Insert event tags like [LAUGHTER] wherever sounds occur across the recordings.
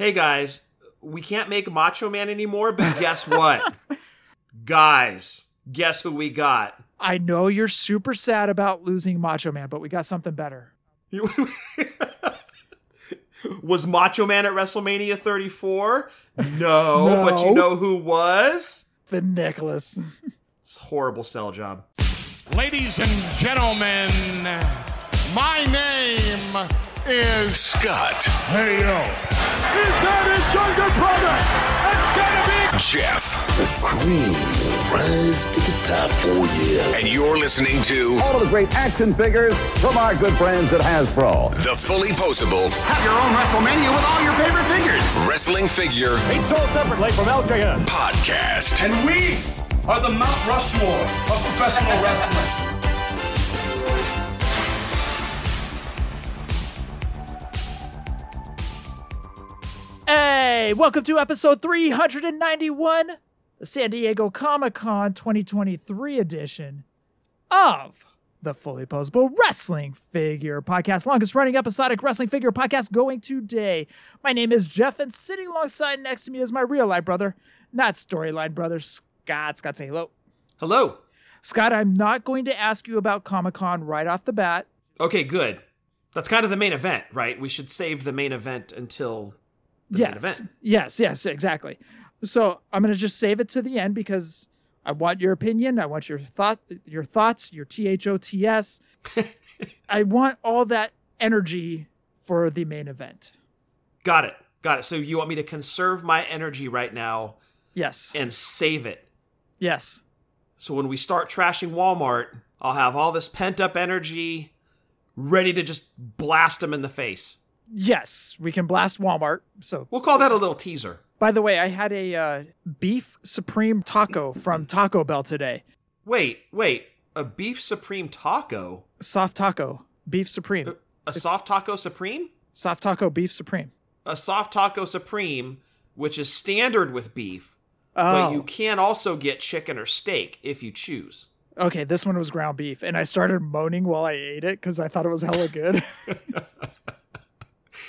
hey guys, we can't make Macho Man anymore, but guess what? [LAUGHS] guys, guess who we got? I know you're super sad about losing Macho Man, but we got something better. [LAUGHS] was Macho Man at WrestleMania 34? No, No. but you know who was? Finn Nicholas. It's a horrible sell job. Ladies and gentlemen, my name is Scott, Hey Yo. Is that his younger brother? It's gonna be Jeff, The cream will rise to the top. Oh, yeah. and you're listening to all of the great action figures from our good friends at Hasbro. the fully posable Have your own WrestleMania with all your favorite figures. Wrestling Figure Each sold separately from LJN. Podcast. And we are the Mount Rushmore of professional wrestling. Hey, welcome to episode 391, the San Diego Comic Con 2023 edition of the Fully Posable Wrestling Figure Podcast, longest running episodic wrestling figure podcast going today. My name is Jeff, and sitting alongside next to me is my real life brother, not storyline brother, Scott. Scott, say hello. Hello. Scott, I'm not going to ask you about Comic Con right off the bat. Okay, good. That's kind of the main event, right? We should save the main event until yes. Yes, yes, exactly. So I'm gonna just save it to the end because I want your opinion. I want your thought, your thoughts, your T H O T S. [LAUGHS] I want all that energy for the main event. Got it. Got it. So you want me to conserve my energy right now Yes, and save it. yes, So when we start trashing Walmart, I'll have all this pent up energy ready to just blast them in the face. Yes. We can blast Walmart. So, We'll call that a little teaser. by the way, I had a uh, beef supreme taco from Taco Bell today. Wait, wait. A beef supreme taco? Soft taco, beef supreme, A soft taco supreme? soft taco, beef supreme. A soft taco supreme, which is standard with beef, Oh, but you can also get chicken or steak if you choose. Okay, this one was ground beef, and I started moaning while I ate it because I thought it was hella good. [LAUGHS] [LAUGHS]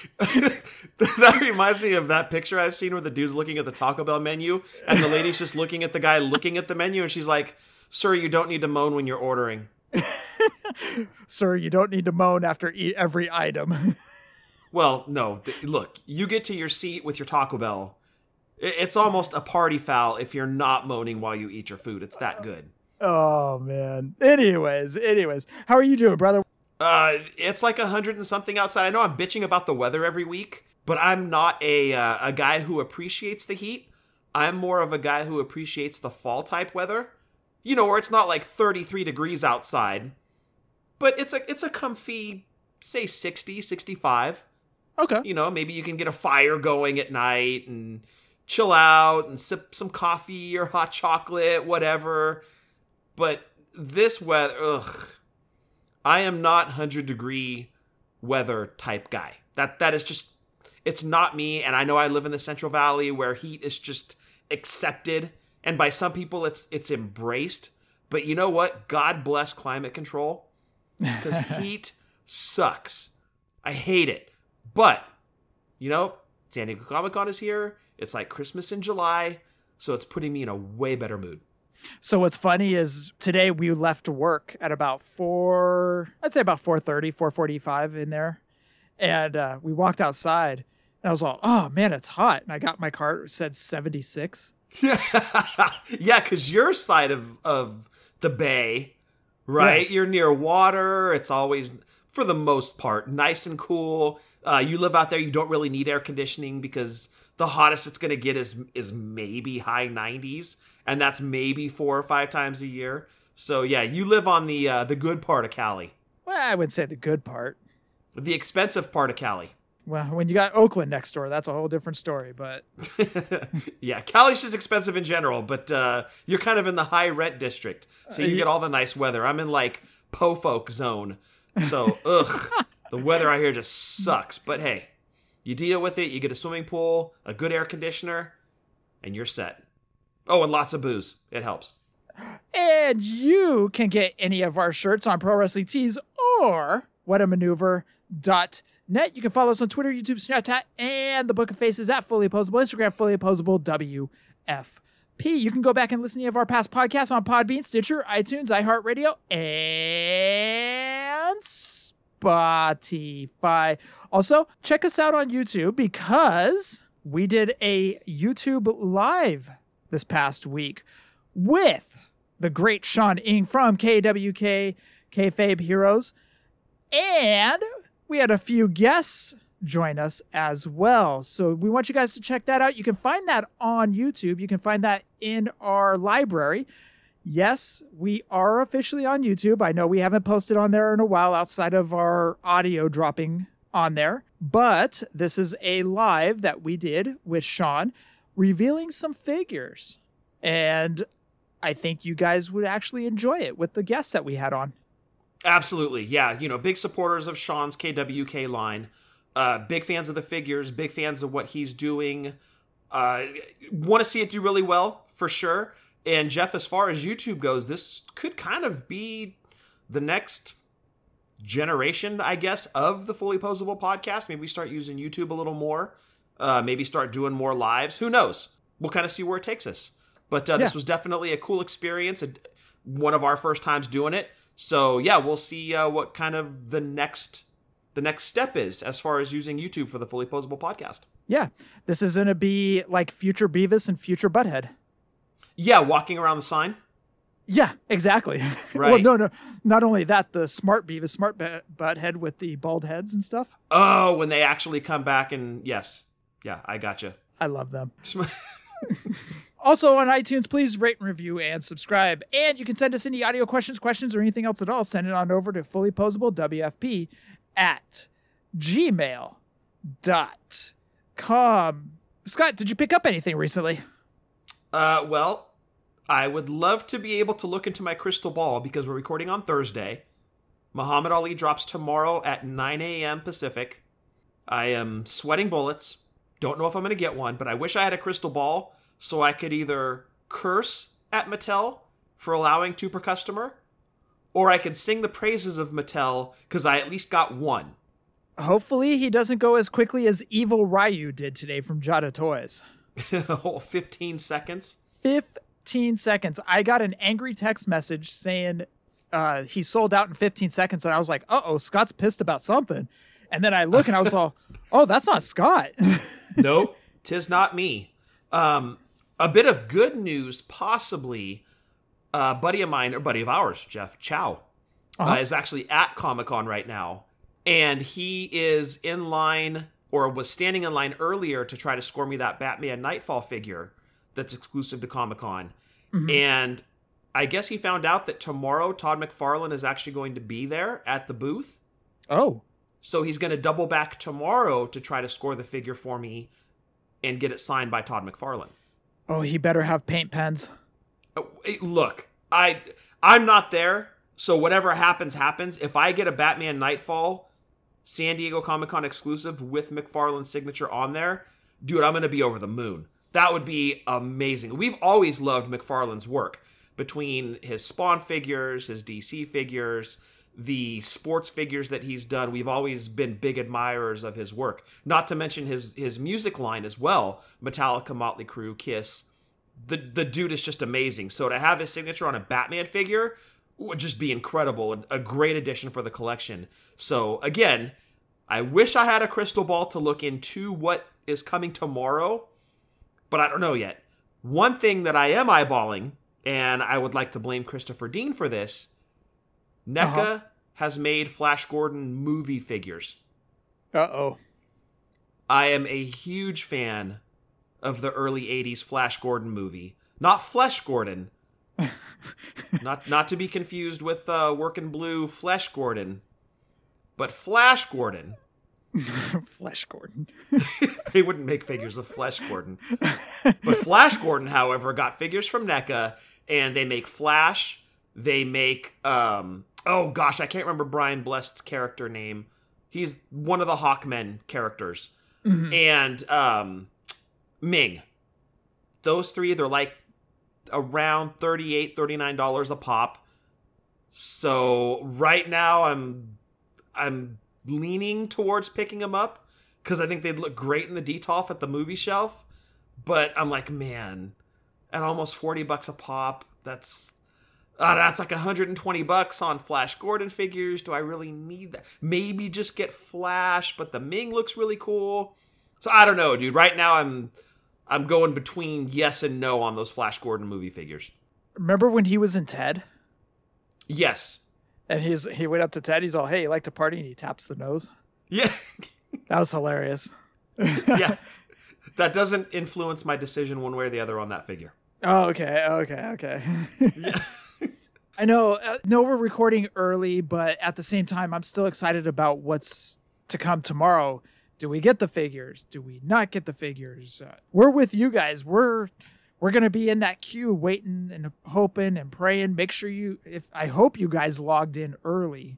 [LAUGHS] that reminds me of that picture I've seen where the dude's looking at the Taco Bell menu and the lady's just looking at the guy looking at the menu and she's like, Sir, you don't need to moan when you're ordering. [LAUGHS] Sir, you don't need to moan after eat every item. [LAUGHS] Well, no. th- look, you get to your seat with your Taco Bell. I- It's almost a party foul if you're not moaning while you eat your food. It's that good. oh man. Anyways, anyways, how are you doing, brother? Uh, it's like a hundred and something outside. I know I'm bitching about the weather every week, but I'm not a uh, a guy who appreciates the heat. I'm more of a guy who appreciates the fall type weather. You know, where it's not like 33 degrees outside, but it's a it's a comfy, say 60, 65. Okay. You know, maybe you can get a fire going at night and chill out and sip some coffee or hot chocolate, whatever. But this weather, ugh. I am not 100 degree weather type guy. That that is just it's not me and I know I live in the Central Valley where heat is just accepted and by some people it's it's embraced. But you know what? God bless climate control cuz [LAUGHS] heat sucks. I hate it. But you know, San Diego Comic-Con is here. It's like Christmas in July, so it's putting me in a way better mood. So what's funny is today we left work at about four, I'd say about 4.30, 4.45 in there. And uh, we walked outside and I was all, oh man, it's hot. And I got my car, it said 76. [LAUGHS] yeah, because your side of of the bay, right? Yeah. You're near water. It's always, for the most part, nice and cool. Uh, you live out there. You don't really need air conditioning because the hottest it's going to get is is maybe high 90s, and that's maybe four or five times a year. So yeah, you live on the uh, the good part of Cali, Well, I would say the good part. the expensive part of Cali. Well, when you got Oakland next door, that's a whole different story. But [LAUGHS] yeah, Cali's just expensive in general, but uh, you're kind of in the high rent district, so you get all the nice weather. I'm in like po folk zone, so ugh, [LAUGHS] the weather out here just sucks. But hey, you deal with it. You get a swimming pool, a good air conditioner, and you're set. Oh, and lots of booze. It helps. And you can get any of our shirts on Pro Wrestling Tees or whatamaneuver.net. net. You can follow us on Twitter, YouTube, Snapchat, and the Book of Faces at Fully Opposable, Instagram, Fully Opposable WFP. You can go back and listen to any of our past podcasts on Podbean, Stitcher, iTunes, iHeartRadio, and Spotify. Also, check us out on YouTube because we did a YouTube live this past week with the great Sean Ing from KWK Kayfabe Heroes. And we had a few guests join us as well. So we want you guys to check that out. You can find that on YouTube. You can find that in our library. Yes, we are officially on YouTube. I know we haven't posted on there in a while outside of our audio dropping on there, but this is a live that we did with Sean revealing some figures. And I think you guys would actually enjoy it with the guests that we had on. Absolutely. Yeah. You know, big supporters of Sean's KWK line. Uh, big fans of the figures, big fans of what he's doing. Uh, Want to see it do really well for sure. And Jeff, as far as YouTube goes, this could kind of be the next generation, I guess, of the fully posable podcast. Maybe we start using YouTube a little more. Uh, maybe start doing more lives. Who knows? We'll kind of see where it takes us. But uh, this was definitely a cool experience. and One of our first times doing it. So yeah, we'll see uh, what kind of the next the next step is as far as using YouTube for the fully posable podcast. Yeah, this is to be like future Beavis and future Butthead. Yeah, walking around the sign. Yeah, exactly. [LAUGHS] Right. well, no, no. Not only that, the smart Beavis, smart bu- Butthead with the bald heads and stuff. Oh, when they actually come back and yes, yeah, I gotcha. I love them. [LAUGHS] Also on iTunes, please rate and review and subscribe. And you can send us any audio questions, questions, or anything else at all. Send it on over to fully posable WFP at gmail.com. Scott, did you pick up anything recently? Uh, well, I would love to be able to look into my crystal ball because we're recording on Thursday. Muhammad Ali drops tomorrow at 9 a.m. Pacific. I am sweating bullets. Don't know if I'm going to get one, but I wish I had a crystal ball so I could either curse at Mattel for allowing two per customer, or I could sing the praises of Mattel because I at least got one. Hopefully, he doesn't go as quickly as Evil Ryu did today from Jada Toys. [LAUGHS] Oh, 15 seconds. 15 seconds. I got an angry text message saying uh, he sold out in 15 seconds, and I was like, "Uh oh, Scott's pissed about something." And then I look and I was all, [LAUGHS] "Oh, that's not Scott." [LAUGHS] nope, tis not me. Um, a bit of good news, possibly. A buddy of mine, or buddy of ours, Jeff Chow, uh is actually at Comic Con right now, and he is in line or was standing in line earlier to try to score me that Batman Nightfall figure that's exclusive to Comic Con, and I guess he found out that tomorrow Todd McFarlane is actually going to be there at the booth. oh, So he's going to double back tomorrow to try to score the figure for me and get it signed by Todd McFarlane. oh, he better have paint pens. Oh, Look, I I'm not there, so whatever happens happens. If I get a Batman Nightfall San Diego Comic Con exclusive with McFarlane's signature on there, dude, I'm going to be over the moon. That would be amazing. We've always loved McFarlane's work between his Spawn figures, his DC figures, the sports figures that he's done. We've always been big admirers of his work. Not to mention his his music line as well. Metallica, Motley Crue, Kiss. The the dude is just amazing. So to have his signature on a Batman figure would just be incredible and a great addition for the collection. So again, I wish I had a crystal ball to look into what is coming tomorrow, but I don't know yet. One thing that I am eyeballing, and I would like to blame Christopher Dean for this, NECA Uh-huh. has made Flash Gordon movie figures. Uh oh. I am a huge fan of the early 80s Flash Gordon movie. Not Flesh Gordon. [LAUGHS] not not to be confused with uh, Workin' Blue Flesh Gordon, but Flash Gordon. [LAUGHS] Flesh Gordon. [LAUGHS] they wouldn't make figures of Flesh Gordon. But Flash Gordon, however, got figures from NECA, and they make Flash. They make um oh gosh, I can't remember Brian Blessed's character name. He's one of the Hawkmen characters. And um Ming. Those three, they're like around 38 $39 a pop. So right now I'm I'm leaning towards picking them up because I think they'd look great in the Detolf at the movie shelf. But I'm like, man, at almost 40 bucks a pop, that's uh, that's like 120 bucks on Flash Gordon figures. Do I really need that? Maybe just get Flash, but the Ming looks really cool. So I don't know, dude. Right now I'm I'm going between yes and no on those Flash Gordon movie figures. Remember when he was in Ted? Yes. And he's he went up to Ted. He's all, "Hey, you like to party?" And he taps the nose. Yeah. That was hilarious. [LAUGHS] yeah. [LAUGHS] That doesn't influence my decision one way or the other on that figure. Oh, okay, okay, okay. [LAUGHS] I know, uh, know we're recording early, but at the same time, I'm still excited about what's to come tomorrow. Do we get the figures? Do we not get the figures? Uh, we're with you guys. We're we're gonna be in that queue, waiting and hoping and praying. Make sure you, if I hope you guys logged in early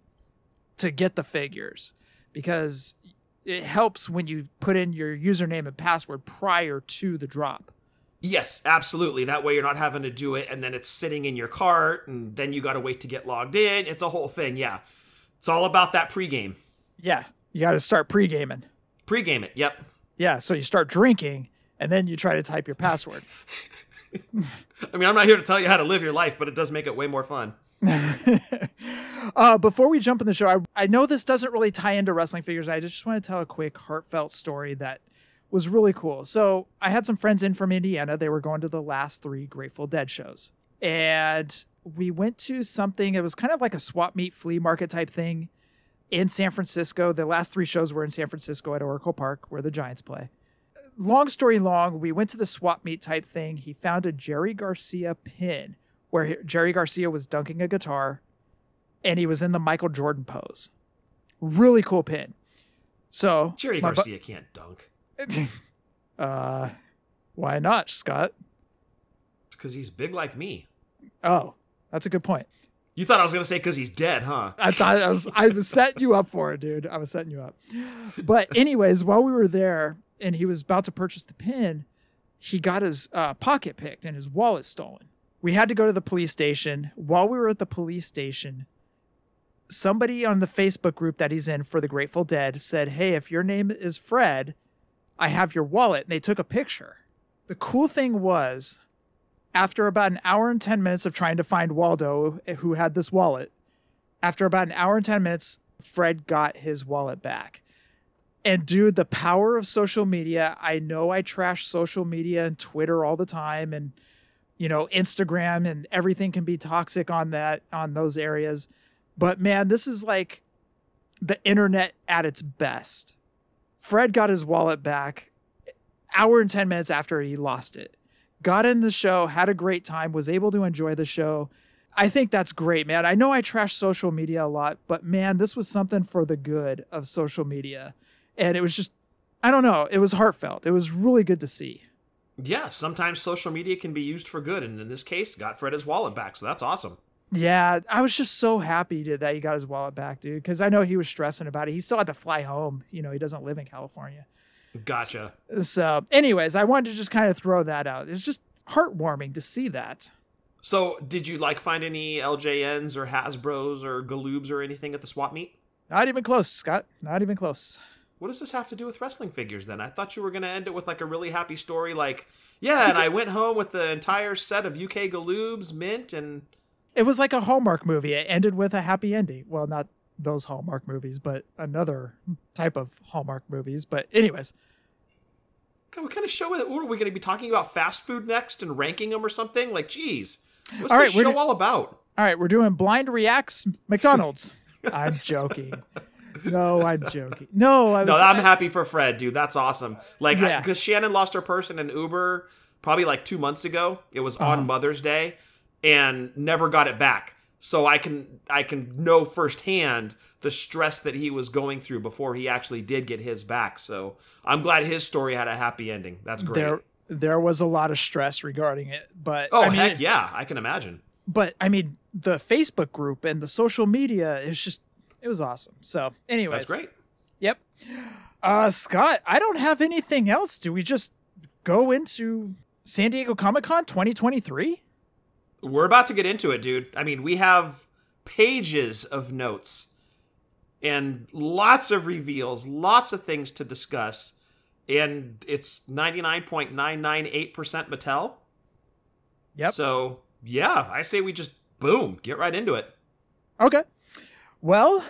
to get the figures, because it helps when you put in your username and password prior to the drop. Yes, absolutely. That way you're not having to do it and then it's sitting in your cart and then you got to wait to get logged in. It's a whole thing. Yeah. It's all about that pregame. Yeah, you got to start pre gaming. Pregame it. Yep. Yeah, so you start drinking and then you try to type your password. [LAUGHS] I mean, I'm not here to tell you how to live your life, but it does make it way more fun. [LAUGHS] uh, before we jump in the show, I, I know this doesn't really tie into wrestling figures. I just want to tell a quick heartfelt story that was really cool. So I had some friends in from Indiana. They were going to the last three Grateful Dead shows. And we went to something, it was kind of like a swap meet flea market type thing in San Francisco. The last three shows were in San Francisco at Oracle Park, where the Giants play. Long story long, we went to the swap meet type thing. He found a Jerry Garcia pin where Jerry Garcia was dunking a guitar and he was in the Michael Jordan pose. Really cool pin. So Jerry my bu- Garcia can't dunk [LAUGHS] uh, why not, Scott? because he's big like me. Oh, that's a good point. You thought I was to say because he's dead, huh? I thought I was I was setting you up for it, dude. I was setting you up. But anyways, while we were there and he was about to purchase the pin, he got his uh, pocket picked and his wallet stolen. We had to go to the police station. While we were at the police station, somebody on the Facebook group that he's in for the Grateful Dead said, "Hey, if your name is Fred, I have your wallet." And they took a picture. The cool thing was, after about an hour and 10 minutes of trying to find Waldo, eh, who had this wallet, after about an hour and 10 minutes, Fred got his wallet back. And dude, the power of social media. I know I trash social media and Twitter all the time and you know, Instagram and everything can be toxic on that on those areas. But man, this is like the internet at its best. Fred got his wallet back hour and 10 minutes after he lost it. Got in the show, had a great time, was able to enjoy the show. I think that's great, man. I know I trash social media a lot, but man, this was something for the good of social media. And it was just, I don't know, it was heartfelt. It was really good to see. Yeah, sometimes social media can be used for good, and in this case, got Fred his wallet back, so that's awesome. Yeah, I was just so happy to, that he got his wallet back, dude, because I know he was stressing about it. He still had to fly home. You know, he doesn't live in California. Gotcha. So, uh, anyways, I wanted to just kind of throw that out. It's just heartwarming to see that. So, did you like find any LJNs or Hasbro's or Galoobs or anything at the swap meet? Not even close, Scott. Not even close. What does this have to do with wrestling figures then? I thought you were going to end it with like a really happy story like, yeah, and I [LAUGHS] went home with the entire set of UK Galoobs, mint, and It was like a Hallmark movie. It ended with a happy ending. Well, not those Hallmark movies, but another type of Hallmark movies. But, anyways, God, what kind of show is it? What are we going to be talking about? Fast food next and ranking them or something? Like, geez, what's All right, this show do- all about? all right, we're doing blind reacts McDonald's. I'm joking. No, I'm joking. No, I was. No, I'm I- happy for Fred, dude. That's awesome. Like, Yeah. because Shannon lost her purse in Uber probably like two months ago. It was Uh-huh. on Mother's Day, and never got it back. So I can I can know firsthand the stress that he was going through before he actually did get his back. So I'm glad his story had a happy ending. That's great. there there was a lot of stress regarding it, but oh I mean, heck yeah, I can imagine. but I mean the Facebook group and the social media is just it was awesome. So, anyways, That's great. Yep. Uh, Scott, I don't have anything else. Do we just go into San Diego Comic Con 2023? We're about to get into it, dude. I mean, we have pages of notes. and lots of reveals, lots of things to discuss, and it's 99.998% Mattel. Yep. So, yeah, I say we just boom, get right into it. Okay. Well,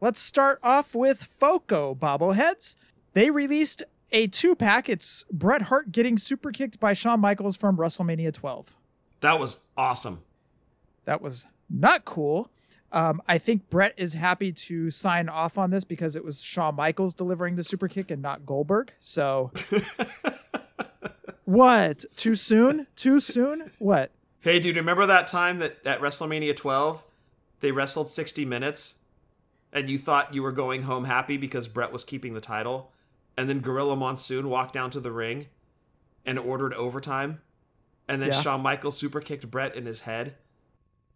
let's start off with Foco bobbleheads. They released a two pack. It's Bret Hart getting super kicked by Shawn Michaels from WrestleMania 12. That was awesome. That was not cool. Um, I think Bret is happy to sign off on this because it was Shawn Michaels delivering the super kick and not Goldberg. So, [LAUGHS] what? Too soon? Too soon? What? Hey, dude, remember that time that at WrestleMania 12 they wrestled 60 minutes and you thought you were going home happy because Bret was keeping the title? And then Gorilla Monsoon walked down to the ring and ordered overtime. And then Yeah. Shawn Michaels super kicked Bret in his head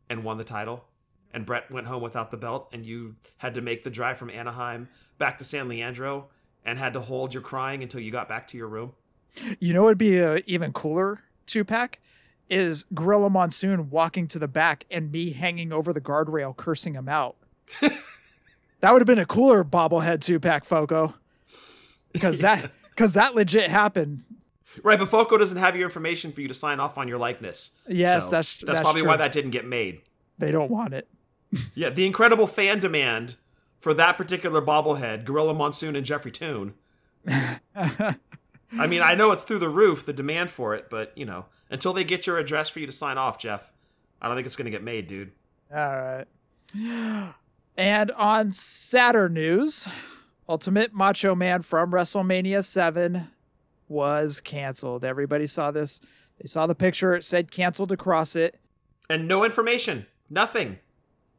and won the title. And Bret went home without the belt, and you had to make the drive from Anaheim back to San Leandro and had to hold your crying until you got back to your room. You know what would be a even cooler two pack? Is Gorilla Monsoon walking to the back and me hanging over the guardrail cursing him out. [LAUGHS] that would have been a cooler bobblehead two pack, Foco. Because that [LAUGHS] because that legit happened. Right, but Foco doesn't have your information for you to sign off on your likeness. Yes, So that's- that's that's probably true. why that didn't get made. They don't want it. [LAUGHS] Yeah, the incredible fan demand for that particular bobblehead, Gorilla Monsoon and Jeffrey Toon. [LAUGHS] I mean, I know it's through the roof, the demand for it, but you know, until they get your address for you to sign off, Jeff, I don't think it's gonna get made, dude. All right. And on Saturn News, Ultimate Macho Man from WrestleMania 7 was canceled. Everybody saw this. They saw the picture. It said canceled across it. And no information, nothing.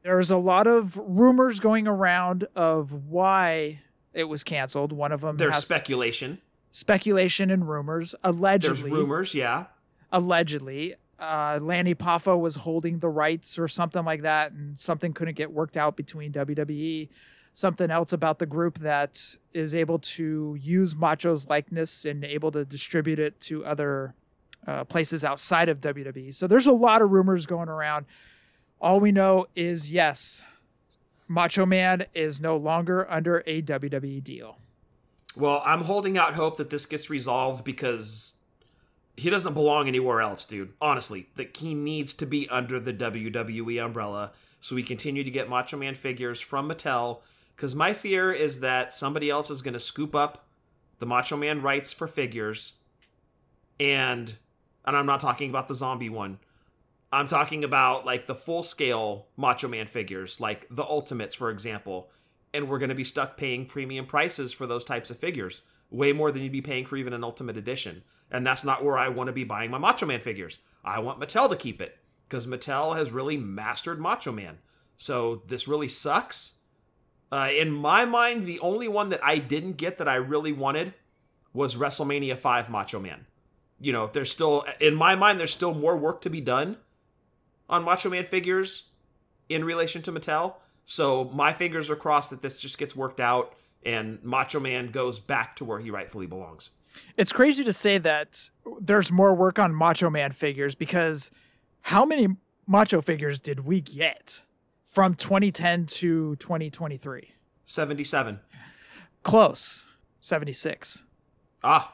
There's a lot of rumors going around of why it was canceled. One of them There's speculation. speculation and rumors. Allegedly, There's rumors, yeah. allegedly uh, Lanny Poffo was holding the rights or something like that, and something couldn't get worked out between WWE. Something else about the group that is able to use Macho's likeness and able to distribute it to other uh, places outside of WWE. So there's a lot of rumors going around. All we know is yes, Macho Man is no longer under a WWE deal. Well, I'm holding out hope that this gets resolved because he doesn't belong anywhere else, dude. Honestly, that he needs to be under the WWE umbrella so we continue to get Macho Man figures from Mattel. Because my fear is that somebody else is going to scoop up the Macho Man rights for figures, and and I'm not talking about the zombie one. I'm talking about like the full scale Macho Man figures, like the Ultimates, for example. And we're going to be stuck paying premium prices for those types of figures, way more than you'd be paying for even an Ultimate Edition. And that's not where I want to be buying my Macho Man figures. I want Mattel to keep it because Mattel has really mastered Macho Man. So this really sucks. Uh, in my mind, the only one that I didn't get that I really wanted was WrestleMania 5 Macho Man. You know, there's still, in my mind, there's still more work to be done on Macho Man figures in relation to Mattel. So my fingers are crossed that this just gets worked out and Macho Man goes back to where he rightfully belongs. It's crazy to say that there's more work on Macho Man figures because how many Macho figures did we get from 2010 to 2023? 77. Close. 76. Ah,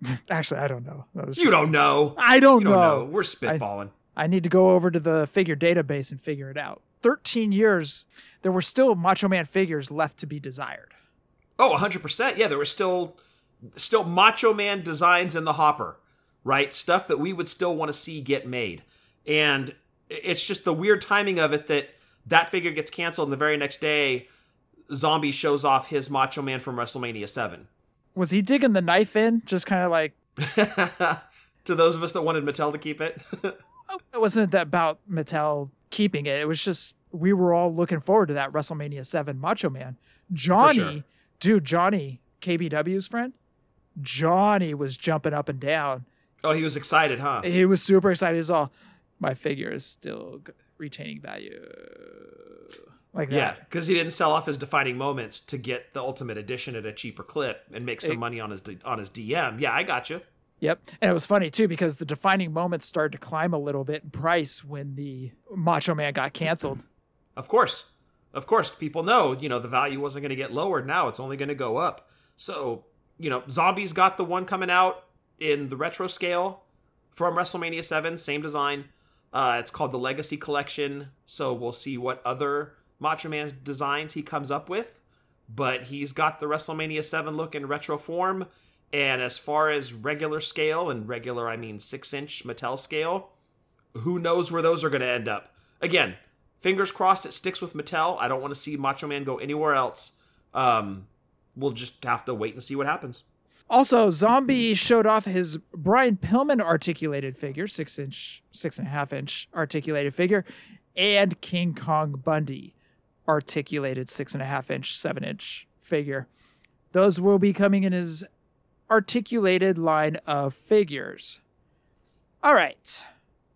[LAUGHS] Actually, I don't know. You don't know. I don't, You don't know. know. We're spitballing. I need to go over to the figure database and figure it out. 13 years, there were still Macho Man figures left to be desired. Oh, 100%. Yeah, there were still still Macho Man designs in the hopper, right? Stuff that we would still want to see get made. And it's just the weird timing of it that that figure gets canceled and the very next day Zombie shows off his Macho Man from WrestleMania 7. Was he digging the knife in? Just kind of like, [LAUGHS] to those of us that wanted Mattel to keep it. [LAUGHS] Oh, it wasn't that about Mattel keeping it. It was just we were all looking forward to that WrestleMania 7 Macho Man. Johnny, sure. dude, Johnny, KBW's friend, Johnny was jumping up and down. oh, he was excited, huh? He was super excited. He's all, my figure is still g- retaining value. Like that. Yeah, because he didn't sell off his defining moments to get the Ultimate Edition at a cheaper clip and make some It- money on his on his DM. Yeah, I got you. Yep. And it was funny too because the defining moments started to climb a little bit in price when the Macho Man got canceled. Of course, of course, people know, you know, the value wasn't going to get lowered. Now it's only going to go up. So, you know, Zombies got the one coming out in the retro scale from WrestleMania 7, same design. Uh, it's called the Legacy Collection. So we'll see what other Macho Man designs he comes up with. But he's got the WrestleMania 7 look in retro form. And as far as regular scale, and regular I mean six inch Mattel scale, who knows where those are going to end up? Again, fingers crossed it sticks with Mattel. I don't want to see Macho Man go anywhere else. Um, we'll just have to wait and see what happens. Also, Zombie showed off his Brian Pillman articulated figure, six inch, six and a half inch articulated figure, and King Kong Bundy articulated six and a half inch, seven inch figure. Those will be coming in his articulated line of figures. All right,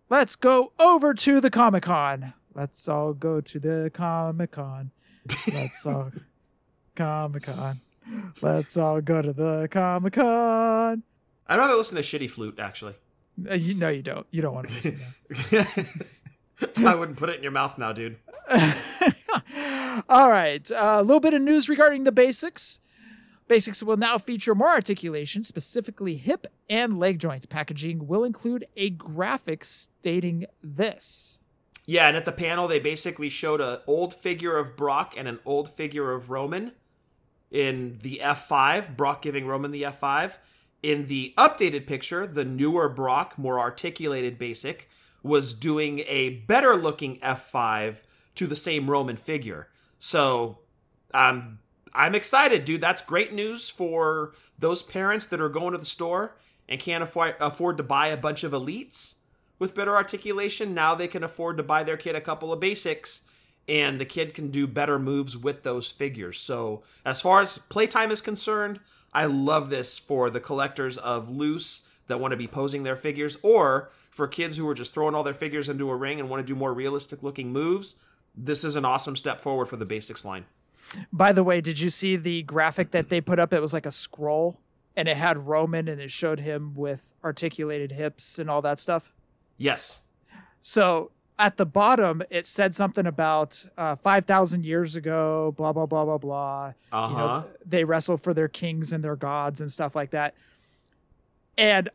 let's go over to the Comic Con. Let's all go to the Comic Con. [LAUGHS] Let's all Comic Con. Let's all go to the Comic Con. I'd rather listen to Shitty Flute, actually. Uh, you, no, you don't. You don't want to listen to that. [LAUGHS] I wouldn't put it in your mouth now, dude. [LAUGHS] All right. uh, A little bit of news regarding the basics. Basics will now feature more articulation, specifically hip and leg joints. Packaging will include a graphic stating this. Yeah, and at the panel, they basically showed an old figure of Brock and an old figure of Roman in the F5, Brock giving Roman the F5. In the updated picture, the newer Brock, more articulated basic, was doing a better looking F5 to the same Roman figure. So um, I'm excited, dude. That's great news for those parents that are going to the store and can't afford, afford to buy a bunch of elites with better articulation. Now they can afford to buy their kid a couple of basics and the kid can do better moves with those figures. So, as far as playtime is concerned, I love this for the collectors of loose that want to be posing their figures or for kids who are just throwing all their figures into a ring and want to do more realistic looking moves. This is an awesome step forward for the basics line. By the way, did you see the graphic that they put up? It was like a scroll and it had Roman and it showed him with articulated hips and all that stuff. Yes. So at the bottom, it said something about uh, 5,000 years ago, blah, blah, blah, blah, blah. Uh You huh. know, they wrestled for their kings and their gods and stuff like that. And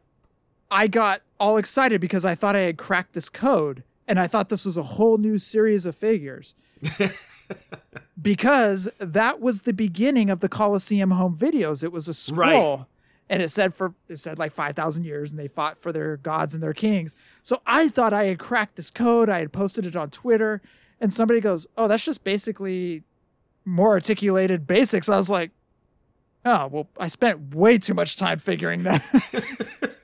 I got all excited because I thought I had cracked this code and I thought this was a whole new series of figures. [LAUGHS] because that was the beginning of the Coliseum home videos. It was a scroll. And it said for it said like five thousand years, and they fought for their gods and their kings. So I thought I had cracked this code. I had posted it on Twitter, and somebody goes, "Oh, that's just basically more articulated basics." I was like, "Oh, well, I spent way too much time figuring that."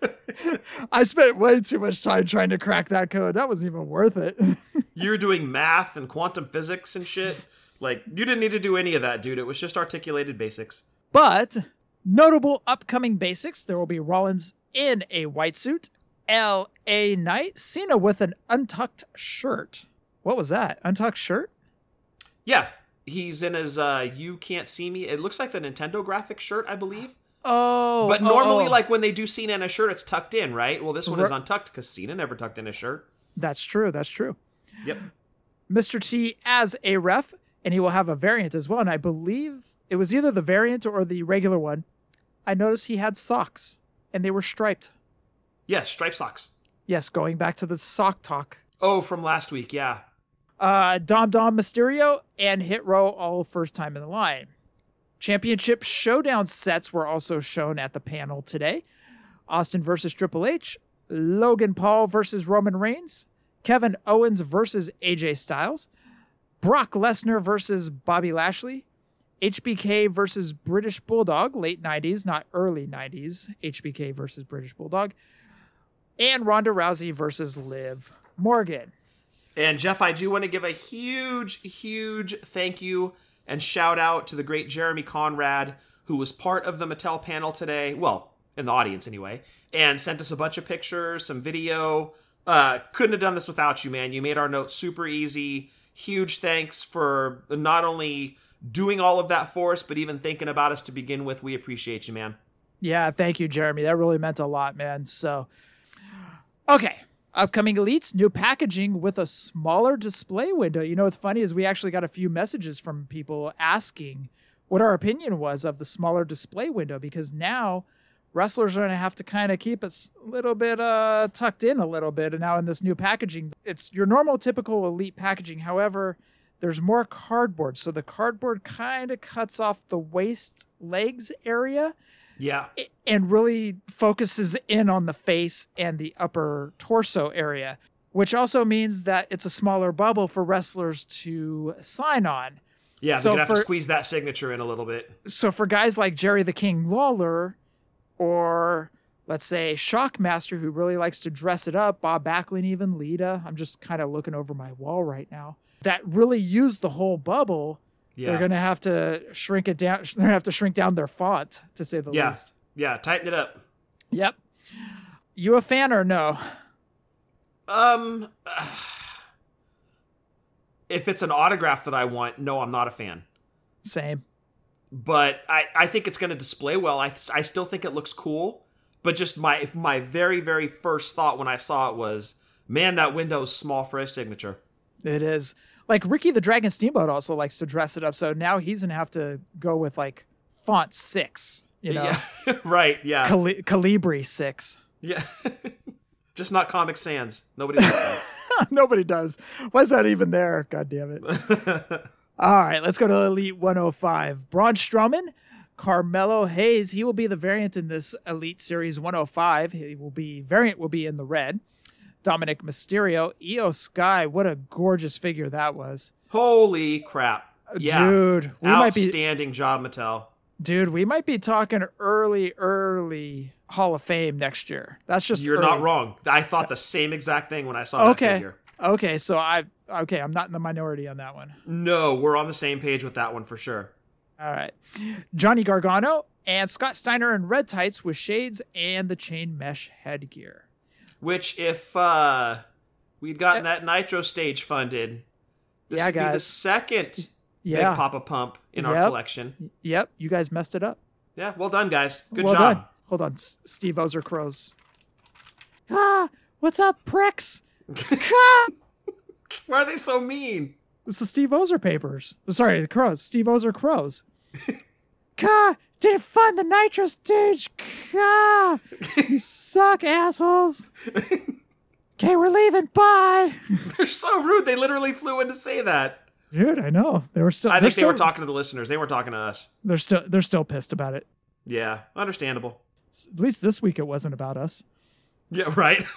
[LAUGHS] I spent way too much time trying to crack that code. That wasn't even worth it. [LAUGHS] You were doing math and quantum physics and shit. Like, you didn't need to do any of that, dude. It was just articulated basics. But notable upcoming basics there will be Rollins in a white suit, L.A. Knight, Cena with an untucked shirt. What was that? Untucked shirt? Yeah. He's in his uh You Can't See Me. It looks like the Nintendo graphic shirt, I believe. Oh, But oh, normally, oh. like when they do Cena in a shirt, it's tucked in, right? Well, this one is untucked because Cena never tucked in a shirt. that's true. That's true. Yep. Mr. T as a ref, and he will have a variant as well. And I believe it was either the variant or the regular one. I noticed he had socks, and they were striped. Yeah, striped socks. Yes, going back to the sock talk. Oh, from last week, yeah. Uh, Dom Dom Mysterio and Hit Row all first time in the line. Championship showdown sets were also shown at the panel today. Austin versus Triple H, Logan Paul versus Roman Reigns, Kevin Owens versus AJ Styles, Brock Lesnar versus Bobby Lashley, HBK versus British Bulldog, late 90s, not early 90s, HBK versus British Bulldog, and Ronda Rousey versus Liv Morgan. And Jeff, I do want to give a huge, huge thank you and shout out to the great Jeremy Conrad, who was part of the Mattel panel today. Well, in the audience anyway, and sent us a bunch of pictures, some video. Uh, couldn't have done this without you, man. You made our notes super easy. Huge thanks for not only doing all of that for us, but even thinking about us to begin with. We appreciate you, man. Yeah, thank you, Jeremy. That really meant a lot, man. So, okay. Upcoming elites, new packaging with a smaller display window. You know what's funny is we actually got a few messages from people asking what our opinion was of the smaller display window because now wrestlers are going to have to kind of keep it a little bit uh, tucked in a little bit. And now in this new packaging, it's your normal typical elite packaging. However, there's more cardboard, so the cardboard kind of cuts off the waist legs area Yeah. and really focuses in on the face and the upper torso area, which also means that it's a smaller bubble for wrestlers to sign on. Yeah, So they're gonna have for- to squeeze that signature in a little bit. So for guys like Jerry the King Lawler or let's say Shockmaster who really likes to dress it up, Bob Backlund even Lita, I'm just kind of looking over my wall right now. That really use the whole bubble. Yeah. They're going to have to shrink it down. [LAUGHS] They're going to have to shrink down their font to say the yeah. least. Yeah, tighten it up. Yep. You a fan or no? Um [SIGHS] if it's an autograph that I want, no, I'm not a fan. Same. But I, I think it's going to display well. I, I still think it looks cool. But just my if my very very first thought when I saw it was, man, that window's small for a signature. It is. Like Ricky the Dragon Steamboat also likes to dress it up, so now he's gonna have to go with like font six, you know, Yeah, [LAUGHS] right. Yeah, Cali- Calibri six. yeah. [LAUGHS] just not Comic Sans. Nobody that. [LAUGHS] Nobody does. Why is that even there? God damn it. All right, let's go to Elite 105. Braun Strowman, Carmelo Hayes. He will be the variant in this Elite Series 105. He will be variant will be in the red. Dominic Mysterio, Iyo Sky. What a gorgeous figure that was, Holy crap! Uh, yeah, dude. We might be outstanding job, Mattel. dude. We might be talking early, early Hall of Fame next year. That's just You're not wrong. I thought the same exact thing when I saw that Okay, figure. okay. So I okay. I'm not in the minority on that one. No, we're on the same page with that one for sure. All right. Johnny Gargano and Scott Steiner in red tights with shades and the chain mesh headgear. Which, if uh, we'd gotten that Nitro stage funded, this Yeah, would be the second Yeah. Big Papa Pump in our collection. Yep, you guys messed it up. Yeah, well done, guys. Good well job. done. Hold on, S- Steve Ozer Crows. Ah, what's up, pricks? ah, [LAUGHS] Why are they so mean? this is Steve Ozer papers. Sorry, the crows. Steve Ozer Crows. [LAUGHS] Ka, didn't fund the nitro stage. Ka, you suck, assholes. [LAUGHS] Okay, we're leaving. Bye. They're so rude. They literally flew in to say that. Dude, I know. They were still I think they were talking to the listeners. They weren't talking to us. They're still they're still pissed about it. Yeah, understandable. At least this week it wasn't about us. Yeah, right. [LAUGHS]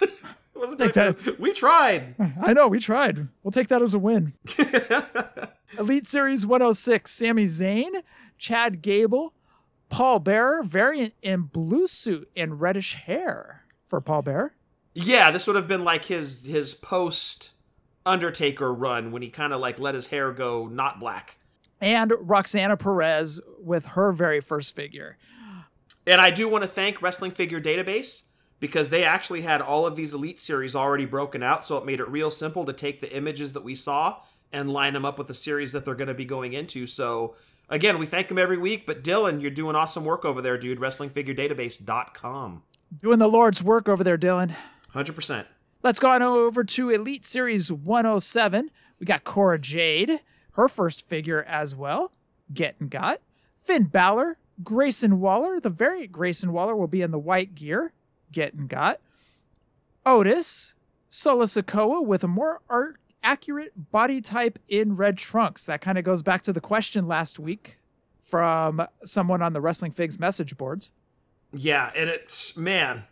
It wasn't Take that. We tried. I know we tried. We'll take that as a win. [LAUGHS] Elite Series 106, Sami Zayn, Chad Gable, Paul Bearer, variant in blue suit and reddish hair for Paul Bearer. Yeah, this would have been like his his post Undertaker run when he kind of like let his hair go not black. And Roxanne Perez with her very first figure. And I do want to thank Wrestling Figure Database because they actually had all of these Elite series already broken out, so it made it real simple to take the images that we saw and line them up with the series that they're going to be going into. So again, we thank him every week, but Dylan, you're doing awesome work over there, dude. WrestlingFigureDatabase.com. Doing the Lord's work over there, Dylan. 100%. Let's go on over to Elite Series 107. We got Cora Jade, her first figure as well. Getting got. Finn Balor, Grayson Waller. The variant Grayson Waller will be in the white gear. Getting got. Otis, Solo Sikoa with a more art- accurate body type in red trunks. That kind of goes back to the question last week from someone on the Wrestling Figs message boards. Yeah, and it's, man,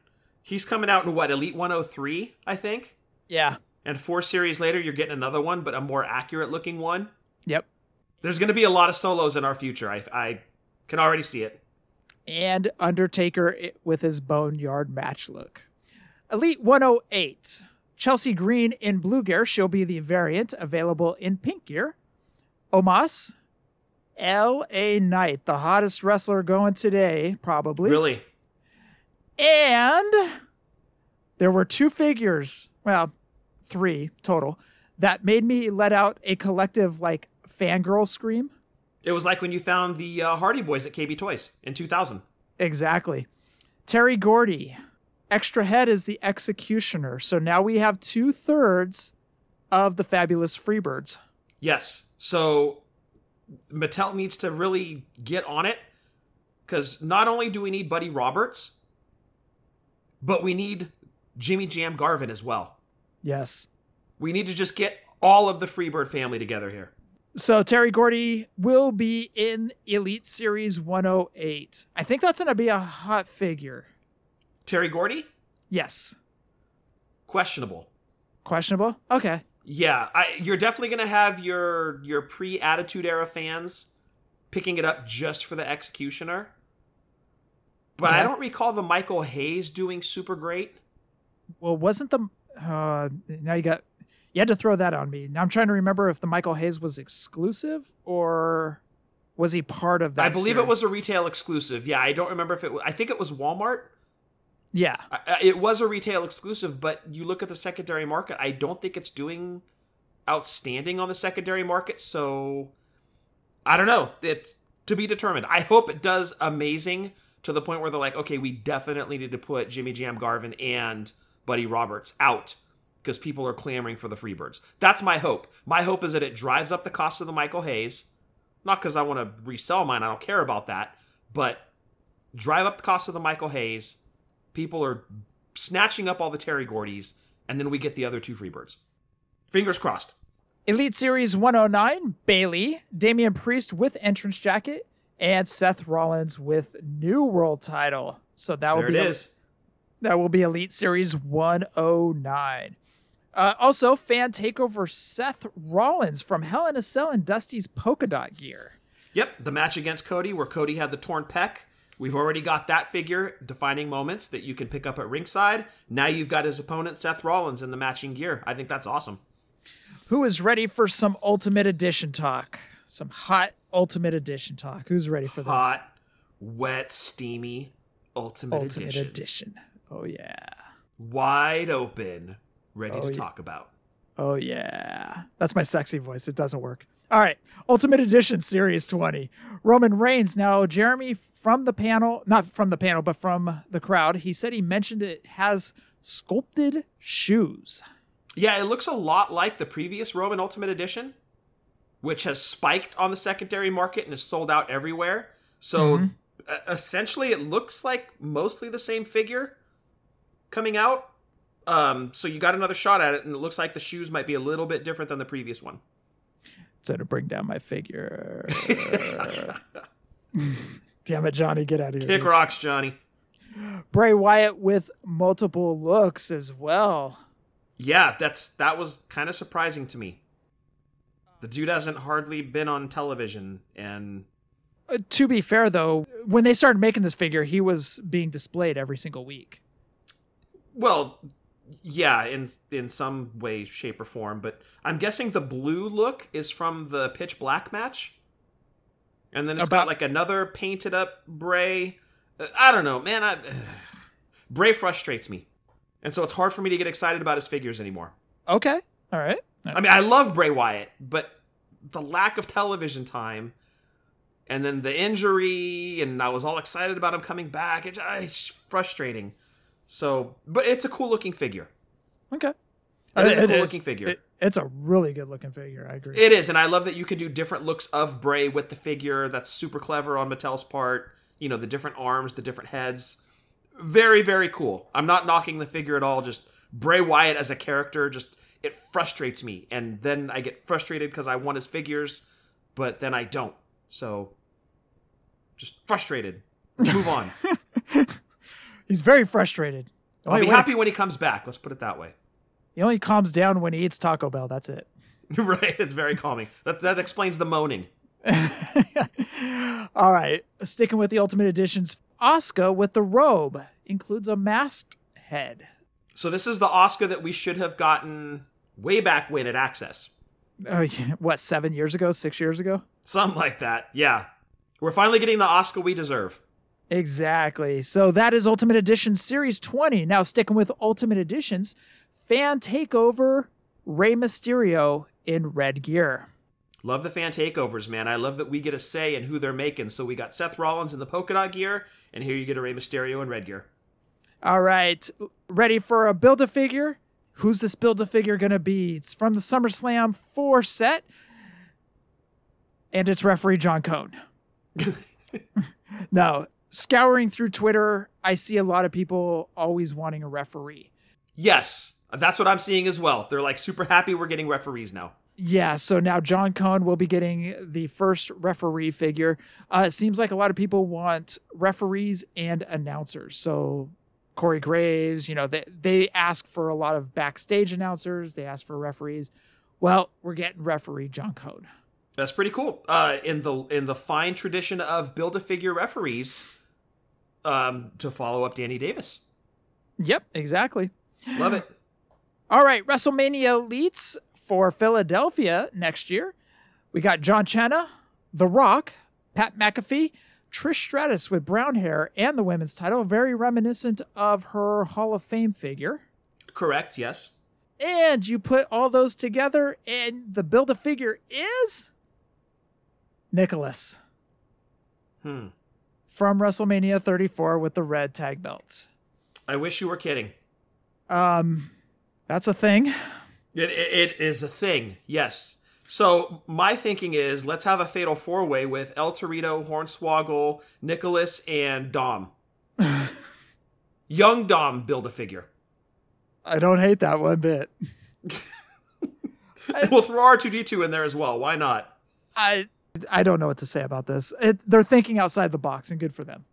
he's coming out in what, Elite 103, I think? Yeah. And four series later, you're getting another one, but a more accurate looking one. Yep. There's going to be a lot of solos in our future. I, I can already see it. and Undertaker with his boneyard match look. Elite 108. Chelsea Green in blue gear. She'll be the variant available in pink gear. Omos. L.A. Knight, the hottest wrestler going today, probably. Really? And there were two figures, well, three total, that made me let out a collective, like, fangirl scream. It was like when you found the uh, Hardy Boys at KB Toys in 2000. Exactly. Terry Gordy, extra head is the executioner. So now we have two thirds of the fabulous Freebirds. Yes. So Mattel needs to really get on it because not only do we need Buddy Roberts, but we need Jimmy Jam Garvin as well. Yes. We need to just get all of the Freebird family together here. So Terry Gordy will be in Elite Series 108. I think that's going to be a hot figure. Terry Gordy, Yes. questionable. Questionable? Okay. Yeah, I, you're definitely going to have your your pre Attitude Era fans picking it up just for the Executioner. But I don't recall the Michael Hayes doing super great. Well, wasn't the uh now you got you had to throw that on me. Now I'm trying to remember if the Michael Hayes was exclusive or was he part of that? I believe it was a retail exclusive. Yeah, I don't remember if it. Was, I think it was Walmart. Yeah. It was a retail exclusive, but you look at the secondary market. I don't think it's doing outstanding on the secondary market. So I don't know. It's to be determined. I hope it does amazing to the point where they're like, okay, we definitely need to put Jimmy Jam Garvin and Buddy Roberts out because people are clamoring for the Freebirds. That's my hope. My hope is that it drives up the cost of the Michael Hayes. Not because I want to resell mine. I don't care about that. But drive up the cost of the Michael Hayes. People are snatching up all the Terry Gordys, and then we get the other two Freebirds. Fingers crossed. Elite Series 109, Bayley, Damian Priest with entrance jacket, and Seth Rollins with new world title. So that will There it be is. that will be Elite Series 109. Uh, also, fan takeover Seth Rollins from Hell in a Cell and Dusty's polka dot gear. Yep, the match against Cody, where Cody had the torn pec. We've already got that figure, defining moments that you can pick up at ringside. Now you've got his opponent, Seth Rollins, in the matching gear. I think that's awesome. Who is ready for some Ultimate Edition talk? Some hot Ultimate Edition talk. Who's ready for this? Hot, wet, steamy Ultimate, Ultimate Editions. Edition. Oh yeah. Wide open, ready oh, to yeah. talk about. Oh yeah. That's my sexy voice. It doesn't work. All right. Ultimate Edition Series 20. Roman Reigns. Now, Jeremy from the panel, not from the panel, but from the crowd, he said he mentioned it has sculpted shoes. Yeah, it looks a lot like the previous Roman Ultimate Edition, which has spiked on the secondary market and is sold out everywhere. So Mm-hmm. essentially, it looks like mostly the same figure coming out. Um, so you got another shot at it, and it looks like the shoes might be a little bit different than the previous one. So to bring down my figure. [LAUGHS] Damn it, Johnny, get out of here. Kick rocks, Johnny. Bray Wyatt with multiple looks as well. Yeah, that's that was kind of surprising to me. The dude hasn't hardly been on television, and Uh, to be fair, though, when they started making this figure, he was being displayed every single week. Well, yeah, in in some way, shape, or form. But I'm guessing the blue look is from the pitch black match, and then it's got About- like another painted up Bray. Uh, I don't know, man. I, [SIGHS] Bray frustrates me, and so it's hard for me to get excited about his figures anymore. Okay. All right. I mean, I love Bray Wyatt, but the lack of television time, and then the injury, and I was all excited about him coming back. It's, uh, it's frustrating. So, but it's a cool looking figure. Okay. It is a It cool looking figure. it- it's a really good looking figure. I agree. It is, and I love that you can do different looks of Bray with the figure. That's super clever on Mattel's part. You know, the different arms, the different heads. Very, very cool. I'm not knocking the figure at all. Just Bray Wyatt as a character, just it frustrates me, and then I get frustrated because I want his figures, but then I don't. So, just frustrated. Move on. [LAUGHS] He's very frustrated. The I'll be happy when he comes back. Let's put it that way. He only calms down when he eats Taco Bell. That's it. [LAUGHS] right? It's very calming. That that explains the moaning. [LAUGHS] All right. Sticking with the Ultimate Editions, Oscar with the robe includes a masked head. So this is the Oscar that we should have gotten way back when at Access. Uh, what, seven years ago? Six years ago? Something like that. Yeah. We're finally getting the Oscar we deserve. Exactly. So that is Ultimate Edition Series 20. Now, sticking with Ultimate Editions, fan takeover Rey Mysterio in red gear. Love the fan takeovers, man. I love that we get a say in who they're making. So we got Seth Rollins in the polka dot gear, and here you get a Rey Mysterio in red gear. All right, ready for a build a figure? Who's this build a figure gonna be? It's from the SummerSlam 4 set, and it's referee John Cone. [LAUGHS] no, scouring through Twitter, I see a lot of people always wanting a referee. Yes, that's what I'm seeing as well. They're like super happy we're getting referees now. Yeah, so now John Cone will be getting the first referee figure. Uh, it seems like a lot of people want referees and announcers. So Corey Graves, you know, they, they ask for a lot of backstage announcers, they ask for referees. Well, we're getting referee John Cone. That's pretty cool. Uh, in the in the fine tradition of build a figure referees, um, to follow up Danny Davis. Yep, exactly. Love it. [GASPS] All right, WrestleMania elites for Philadelphia next year. We got John Cena, The Rock, Pat McAfee, Trish Stratus with brown hair and the women's title, very reminiscent of her Hall of Fame figure. Correct. Yes. And you put all those together, and the build a figure is Nicholas Hmm. From WrestleMania 34 with the red tag belts. I wish you were kidding. Um, that's a thing. It, it, it is a thing, yes. So my thinking is let's have a fatal four way with El Torito, Hornswoggle, Nicholas, and Dom. [LAUGHS] Young Dom build a figure. I don't hate that one bit. [LAUGHS] We'll throw R two D two in there as well. Why not? I I don't know what to say about this. It, they're thinking outside the box, and good for them.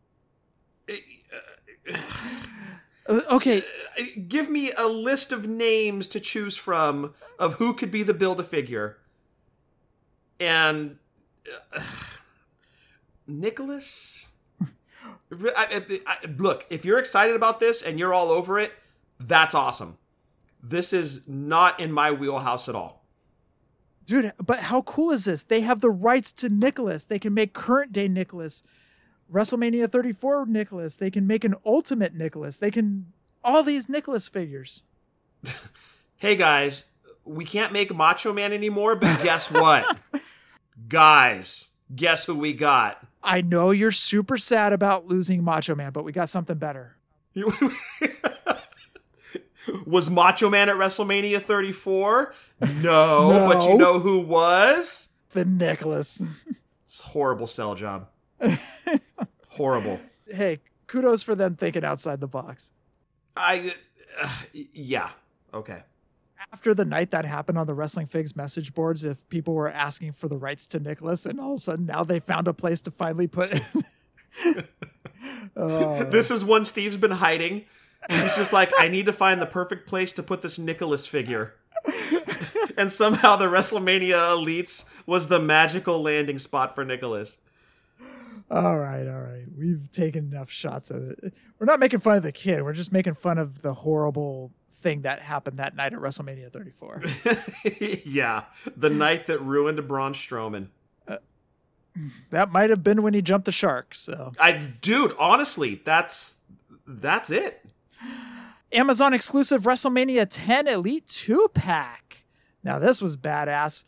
[SIGHS] Okay, Give me a list of names to choose from of who could be the build a figure. And uh, [SIGHS] Nicholas. [LAUGHS] I, I, I- look, if you're excited about this and you're all over it, that's awesome. This is not in my wheelhouse at all. Dude, but how cool is this? They have the rights to Nicholas. They can make current day Nicholas, WrestleMania 34 Nicholas. They can make an Ultimate Nicholas. They can all these Nicholas figures. [LAUGHS] Hey guys, we can't make Macho Man anymore, but guess what? [LAUGHS] guys, guess who we got? I know you're super sad about losing Macho Man, but we got something better. [LAUGHS] was Macho Man at WrestleMania 34? No, but you know who was? The Nicholas. It's a horrible sell job. horrible. hey, kudos for them thinking outside the box. I uh, yeah. Okay. after the night that happened on the Wrestling Figs message boards, if people were asking for the rights to Nicholas, and all of a sudden now they found a place to finally put. [LAUGHS] [LAUGHS] This is one Steve's been hiding. He's just like, I need to find the perfect place to put this Nicholas figure. and somehow the WrestleMania Elites was the magical landing spot for Nicholas. all right, all right, we've taken enough shots at it. We're not making fun of the kid. We're just making fun of the horrible thing that happened that night at WrestleMania 34. [LAUGHS] yeah, the night that ruined Braun Strowman. Uh, that might have been when he jumped the shark. So I dude, honestly, that's that's it. Amazon exclusive WrestleMania 10 Elite two pack. Now this was badass.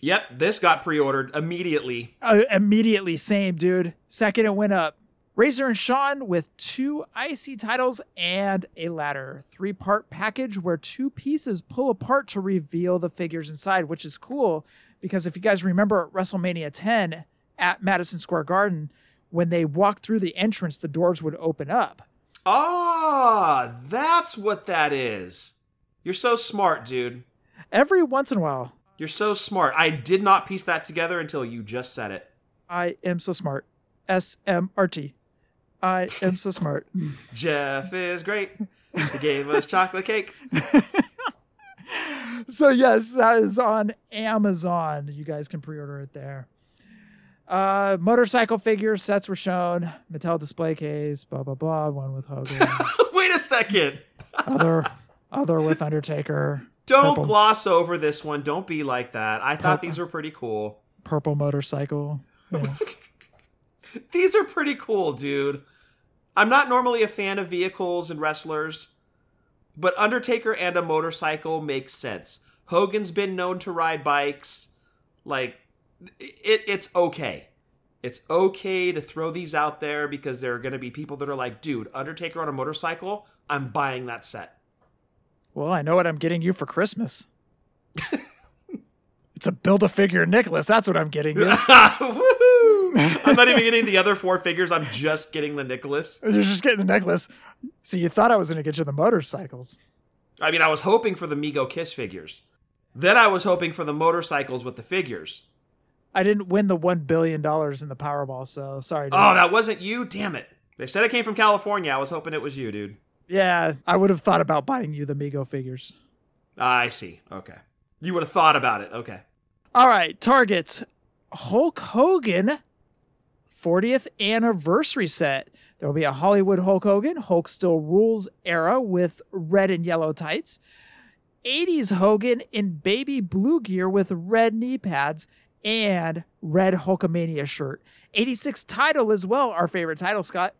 Yep, this got pre-ordered immediately. Uh, immediately, same dude. Second, it went up. Razor and Sean with two IC titles and a ladder. Three part package where two pieces pull apart to reveal the figures inside, which is cool because if you guys remember at WrestleMania 10 at Madison Square Garden, when they walked through the entrance, the doors would open up. Ah, that's what that is. You're so smart, dude. Every once in a while, You're so smart. I did not piece that together until you just said it. I am so smart. S M R T. I am so smart. [LAUGHS] Jeff is great. He gave us chocolate cake. [LAUGHS] so yes, that is on Amazon. You guys can pre-order it there. Uh, motorcycle figure sets were shown. Mattel display case. Blah blah blah. One with Hogan. [LAUGHS] Wait a second. [LAUGHS] other, other with Undertaker. Don't Purple. gloss over this one. Don't be like that. I thought these were pretty cool. Purple motorcycle. Yeah. [LAUGHS] These are pretty cool, dude. I'm not normally a fan of vehicles and wrestlers, but Undertaker and a motorcycle makes sense. Hogan's been known to ride bikes. Like it it's okay. It's okay to throw these out there because there are going to be people that are like, dude, Undertaker on a motorcycle, I'm buying that set. Well, I know what I'm getting you for Christmas. [LAUGHS] it's a build a figure Nicholas. That's what I'm getting you. [LAUGHS] Woohoo! I'm not even getting the other four figures. I'm just getting the Nicholas. [LAUGHS] You're just getting the necklace. See, you thought I was going to get you the motorcycles. I mean, I was hoping for the Mego Kiss figures. Then I was hoping for the motorcycles with the figures. I didn't win the one billion dollars in the Powerball, so sorry. dude. Oh, that wasn't you? Damn it. They said it came from California. I was hoping it was you, dude. yeah, I would have thought about buying you the Mego figures. Ah, I see. Okay. You would have thought about it. Okay. All right, targets Hulk Hogan 40th anniversary set. There will be a Hollywood Hulk Hogan, Hulk Still Rules era with red and yellow tights. 80s Hogan in baby blue gear with red knee pads and red Hulkamania shirt. 86 title as well, our favorite title, Scott.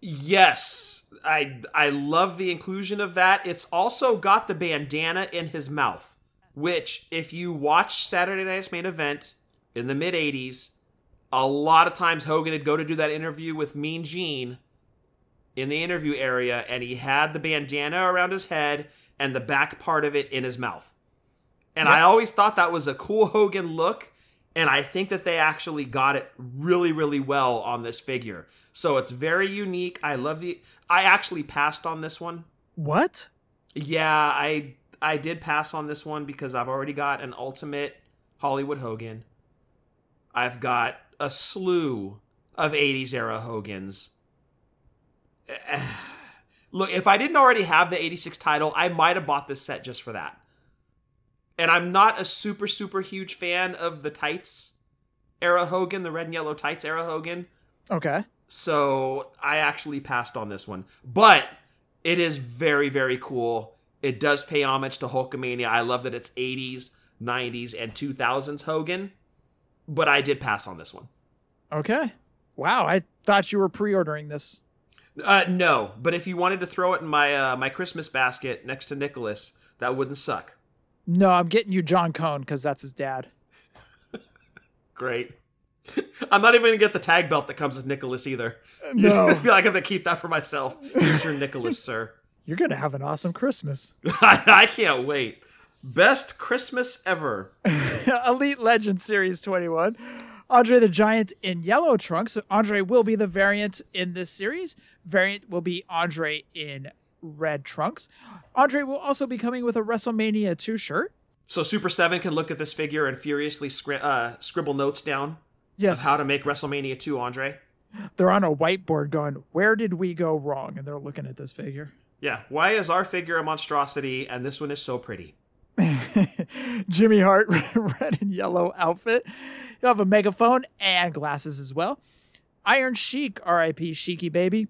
Yes. I I love the inclusion of that. It's also got the bandana in his mouth, which if you watch Saturday Night's main event in the mid 80s, a lot of times Hogan would go to do that interview with Mean Gene in the interview area and he had the bandana around his head and the back part of it in his mouth. And I always thought that was a cool Hogan look and I think that they actually got it really really well on this figure. So it's very unique. I love the I actually passed on this one. What? Yeah, I I did pass on this one because I've already got an ultimate Hollywood Hogan. I've got a slew of 80s era Hogans. [SIGHS] Look, if I didn't already have the 86 title, I might have bought this set just for that. And I'm not a super super huge fan of the tights era Hogan, the red and yellow tights era Hogan. Okay. So I actually passed on this one. But it is very, very cool. It does pay homage to Hulkamania. I love that it's 80s, 90s, and 2000s Hogan. But I did pass on this one. Okay. Wow, I thought you were pre-ordering this. Uh, no, but if you wanted to throw it in my uh, my Christmas basket next to Nicholas, that wouldn't suck. No, I'm getting you John Cone because that's his dad. Great. [LAUGHS] I'm not even gonna get the tag belt that comes with Nicholas either. Uh, no. [LAUGHS] Feel like I'm gonna keep that for myself. Here's your Nicholas, sir. [LAUGHS] You're gonna have an awesome Christmas. I can't wait. Best Christmas ever. Elite Legend Series 21. Andre the Giant in yellow trunks. Andre will be the variant in this series. Variant will be Andre in red trunks. Andre will also be coming with a WrestleMania 2 shirt. So Super7 can look at this figure and furiously scri- uh, scribble notes down Yes, of how to make WrestleMania 2, Andre. they're on a whiteboard going, Where did we go wrong? And they're looking at this figure. Yeah, why is our figure a monstrosity and this one is so pretty? [LAUGHS] Jimmy Hart, [LAUGHS] red and yellow outfit. You'll have a megaphone and glasses as well. Iron Sheik, RIP Sheiky Baby.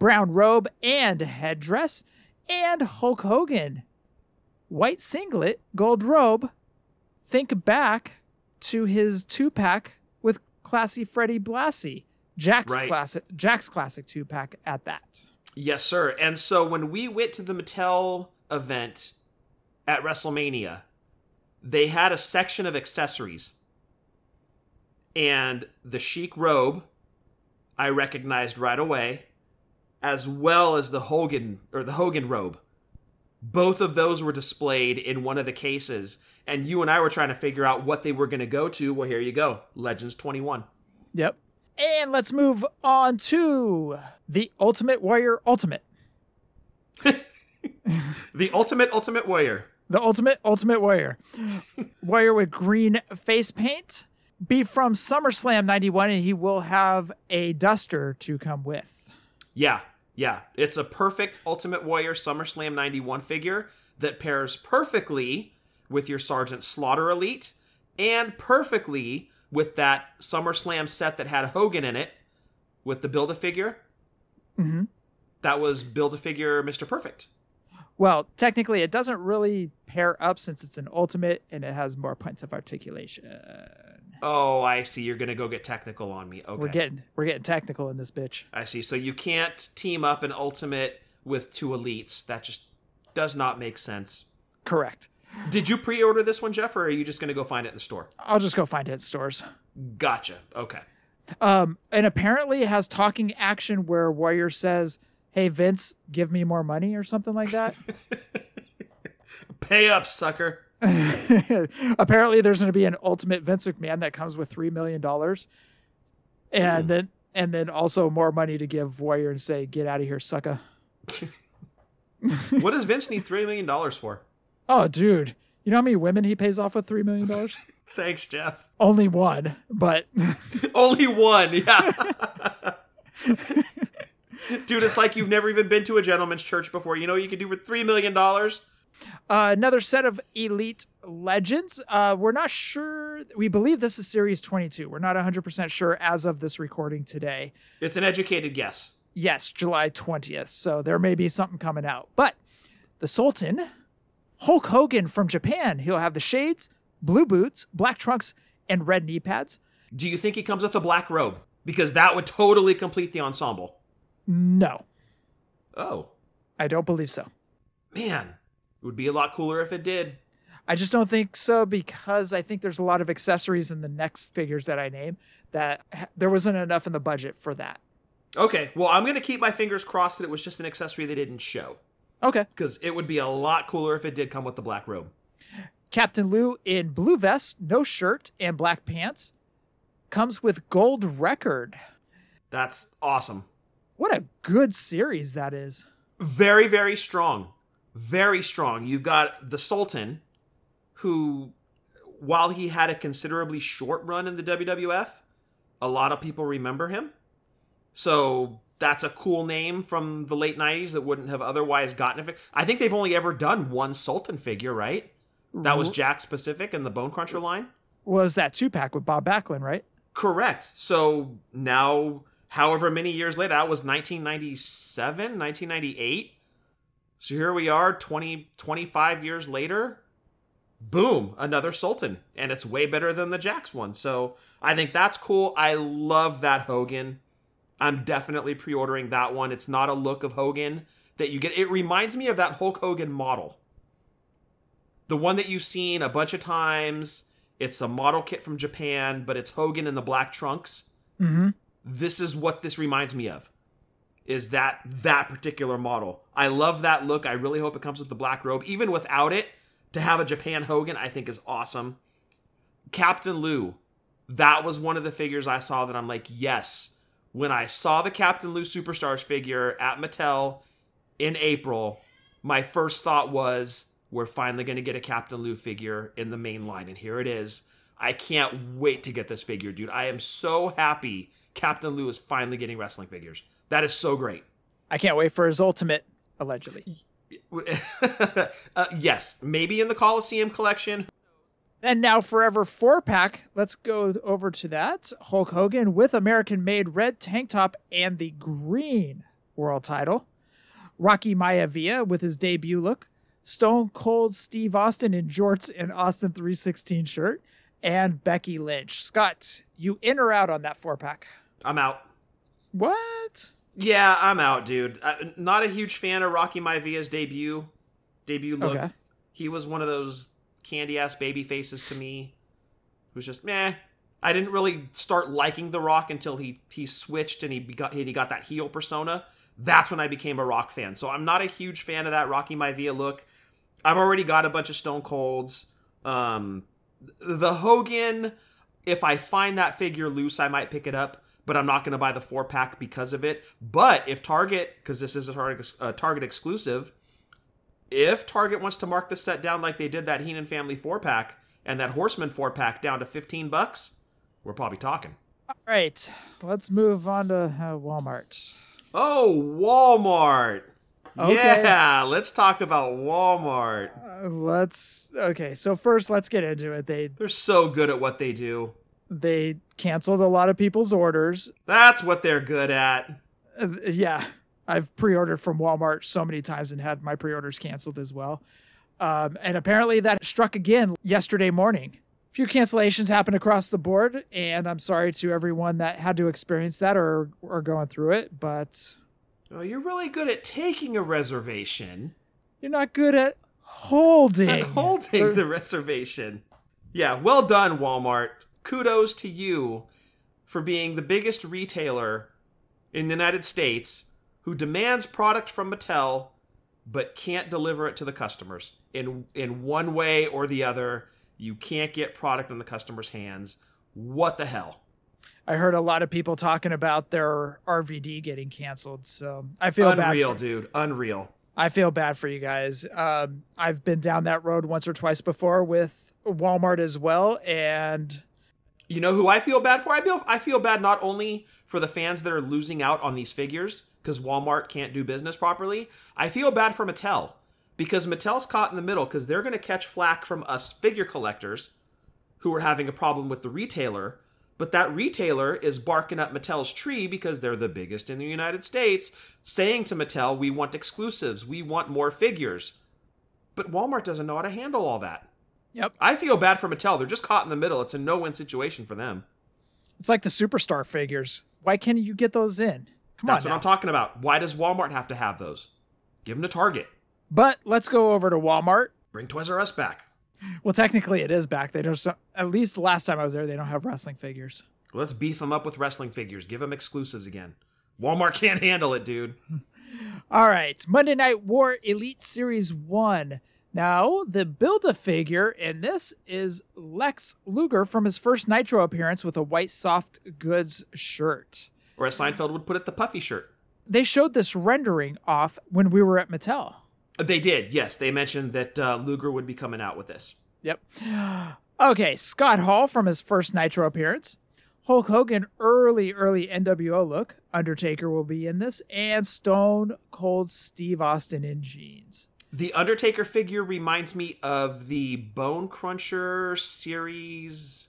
Brown robe and headdress. And Hulk Hogan. White singlet, gold robe. Think back to his two pack with classy Freddie Blassie. Jakks Right. classic Jakks classic two pack at that. Yes, sir. And so when we went to the Mattel event at WrestleMania, they had a section of accessories. And the Sheik robe, I recognized right away, as well as the Hogan or the Hogan robe. Both of those were displayed in one of the cases, and you and I were trying to figure out what they were going to go to. Well, here you go. Legends 21. Yep. And let's move on to the Ultimate Warrior Ultimate. [LAUGHS] The Ultimate Ultimate Warrior. The Ultimate Ultimate Warrior. Warrior with green face paint. Be from SummerSlam 91, and he will have a duster to come with. Yeah, yeah. It's a perfect Ultimate Warrior SummerSlam 91 figure that pairs perfectly with your Sergeant Slaughter Elite and perfectly with that SummerSlam set that had Hogan in it with the Build a Figure. Mhm. That was Build a Figure Mr. Perfect. Well, technically, it doesn't really pair up since it's an Ultimate and it has more points of articulation. Oh, I see. You're going to go get technical on me. Okay. We're getting we're getting technical in this bitch. I see. So you can't team up an Ultimate with two Elites. That just does not make sense. Correct. Did you pre order this one, Jeff, or are you just going to go find it in the store? I'll just go find it at stores. Gotcha. Okay. Um, and apparently it has talking action where Warrior says, "Hey Vince, give me more money" or something like that. [LAUGHS] Pay up, sucker. [LAUGHS] apparently there's going to be an ultimate Vince McMahon that comes with three million dollars, and hmm. then and then also more money to give Warrior and say, "Get out of here, sucker." [LAUGHS] what does Vince need $3 million for? Oh, dude, you know how many women he pays off with three million dollars? [LAUGHS] Thanks, Jeff. Only one, but Only one, yeah. Dude, it's like you've never even been to a gentleman's church before. You know what you could do for $3 million? Uh, another set of elite legends. Uh, we're not sure. We believe this is series 22. We're not 100% sure as of this recording today. It's an educated guess. Yes, July 20th. So there may be something coming out. But the Sultan, Hulk Hogan from Japan, he'll have the shades, blue boots, black trunks, and red knee pads. Do you think he comes with a black robe? Because that would totally complete the ensemble. No, Oh, I don't believe so. man. It would be a lot cooler if it did. I just don't think so because I think there's a lot of accessories in the next figures that I name that ha- there wasn't enough in the budget for that. Okay, well, I'm going to keep my fingers crossed that it was just an accessory they didn't show. Okay. Because it would be a lot cooler if it did come with the black robe. Captain Lou in blue vest, no shirt, and black pants comes with gold record. That's awesome. What a good series that is. Very, very strong. Very strong. You've got the Sultan, who, while he had a considerably short run in the WWF, a lot of people remember him. So that's a cool name from the late 90s that wouldn't have otherwise gotten it. I think they've only ever done one Sultan figure, right? That was Jakks Pacific in the Bone Cruncher line? Was that two pack with Bob Backlund, right? Correct. So now, however many years later, that was 1997, 1998. So here we are, 20, 25 years later. Boom, another Sultan. And it's way better than the Jakks one. So I think that's cool. I love that Hogan. I'm definitely pre ordering that one. It's not a look of Hogan that you get. It reminds me of that Hulk Hogan model. The one that you've seen a bunch of times. It's a model kit from Japan, but it's Hogan in the black trunks. Mm-hmm. This is what this reminds me of. Is that that particular model? I love that look. I really hope it comes with the black robe. Even without it, to have a Japan Hogan, I think is awesome. Captain Lou, that was one of the figures I saw that I'm like, yes. When I saw the Captain Lou Superstars figure at Mattel in April, my first thought was, we're finally going to get a Captain Lou figure in the main line. And here it is. I can't wait to get this figure, dude. I am so happy Captain Lou is finally getting wrestling figures. That is so great. I can't wait for his ultimate, allegedly. [LAUGHS] uh, yes, maybe in the Coliseum collection. And now, Forever 4 pack, let's go over to that. Hulk Hogan with American made red tank top and the green world title. Rocky Maivia with his debut look. Stone Cold Steve Austin in jorts and Austin 316 shirt. And Becky Lynch. Scott, you in or out on that four pack? I'm out. What? Yeah, I'm out, dude. I, not a huge fan of Rocky Maivia's debut debut look. Okay. He was one of those candy ass baby faces to me. It was just meh. I didn't really start liking The Rock until he he switched and he got he got that heel persona. That's when I became a Rock fan. So I'm not a huge fan of that Rocky Maivia look. I've already got a bunch of Stone Colds. Um, the Hogan, if I find that figure loose, I might pick it up, but I'm not going to buy the four pack because of it. But if Target, because this is a Target, uh, Target exclusive, if Target wants to mark the set down like they did that Heenan family four pack and that Horseman four pack down to 15 bucks, we're probably talking. All right, let's move on to uh, Walmart. Oh, Walmart. Okay. Yeah, let's talk about Walmart. Uh, let's okay. So first, let's get into it. They They're so good at what they do. They canceled a lot of people's orders. That's what they're good at. Uh, yeah, I've pre-ordered from Walmart so many times and had my pre-orders canceled as well. Um, and apparently that struck again yesterday morning. A few cancellations happened across the board, and I'm sorry to everyone that had to experience that or are going through it. But Oh, you're really good at taking a reservation you're not good at holding. [LAUGHS] holding the reservation. Yeah, well done, Walmart. Kudos to you for being the biggest retailer in the United States who demands product from Mattel but can't deliver it to the customers in in one way or the other. You can't get product in the customer's hands. What the hell? I heard a lot of people talking about their RVD getting canceled, so I feel Unreal, bad. For, dude. Unreal. I feel bad for you guys. Um, I've been down that road once or twice before with Walmart as well, and You know who I feel bad for? I feel I feel bad not only for the fans that are losing out on these figures because Walmart can't do business properly. I feel bad for Mattel because Mattel's caught in the middle because they're going to catch flack from us figure collectors who are having a problem with the retailer. But that retailer is barking up Mattel's tree because they're the biggest in the United States, saying to Mattel, we want exclusives, we want more figures. But Walmart doesn't know how to handle all that. Yep. I feel bad for Mattel. They're just caught in the middle. It's a no win situation for them. it's like the superstar figures. Why can't you get those in? Come That's on. That's what now. I'm talking about. Why does Walmart have to have those? Give them to Target. But let's go over to Walmart. Bring Toys R Us back. Well, technically, it is back. They don't. At least the last time I was there, they don't have wrestling figures. Let's beef them up with wrestling figures. Give them exclusives again. Walmart [LAUGHS] can't handle it, dude. All right, Monday Night War Elite Series 1. Now, the build a figure in this is Lex Luger from his first Nitro appearance with a white soft goods shirt. Or as Seinfeld would put it, the puffy shirt. They showed this rendering off when we were at Mattel. They did, yes. They mentioned that uh, Luger would be coming out with this. Yep. [GASPS] Okay, Scott Hall from his first Nitro appearance. Hulk Hogan, early, early NWO look. Undertaker will be in this. And Stone Cold Steve Austin in jeans. The Undertaker figure reminds me of the Bone Cruncher series.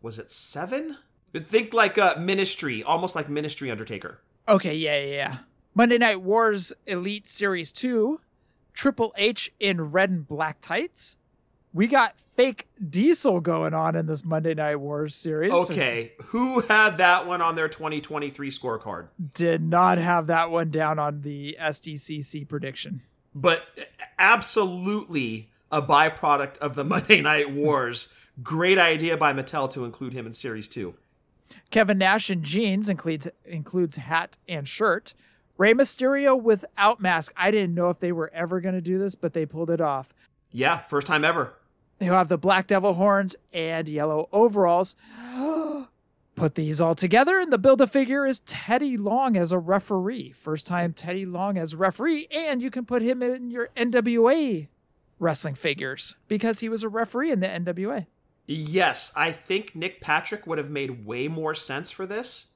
Was it seven? Think like a Ministry, almost like Ministry Undertaker. Okay, yeah, yeah, yeah. Monday Night Wars Elite Series 2, Triple H in red and black tights. We got fake Diesel going on in this Monday Night Wars series. Okay, who had that one on their 2023 scorecard? Did not have that one down on the SDCC prediction. But absolutely a byproduct of the [LAUGHS] Monday Night Wars. Great idea by Mattel to include him in Series 2. Kevin Nash in jeans includes includes hat and shirt. Rey Mysterio without mask. I didn't know if they were ever going to do this, but they pulled it off. Yeah, first time ever. He'll have the black devil horns and yellow overalls. [GASPS] Put these all together, and the build a figure is Teddy Long as a referee. First time Teddy Long as referee, and you can put him in your NWA wrestling figures because he was a referee in the NWA. Yes, I think Nick Patrick would have made way more sense for this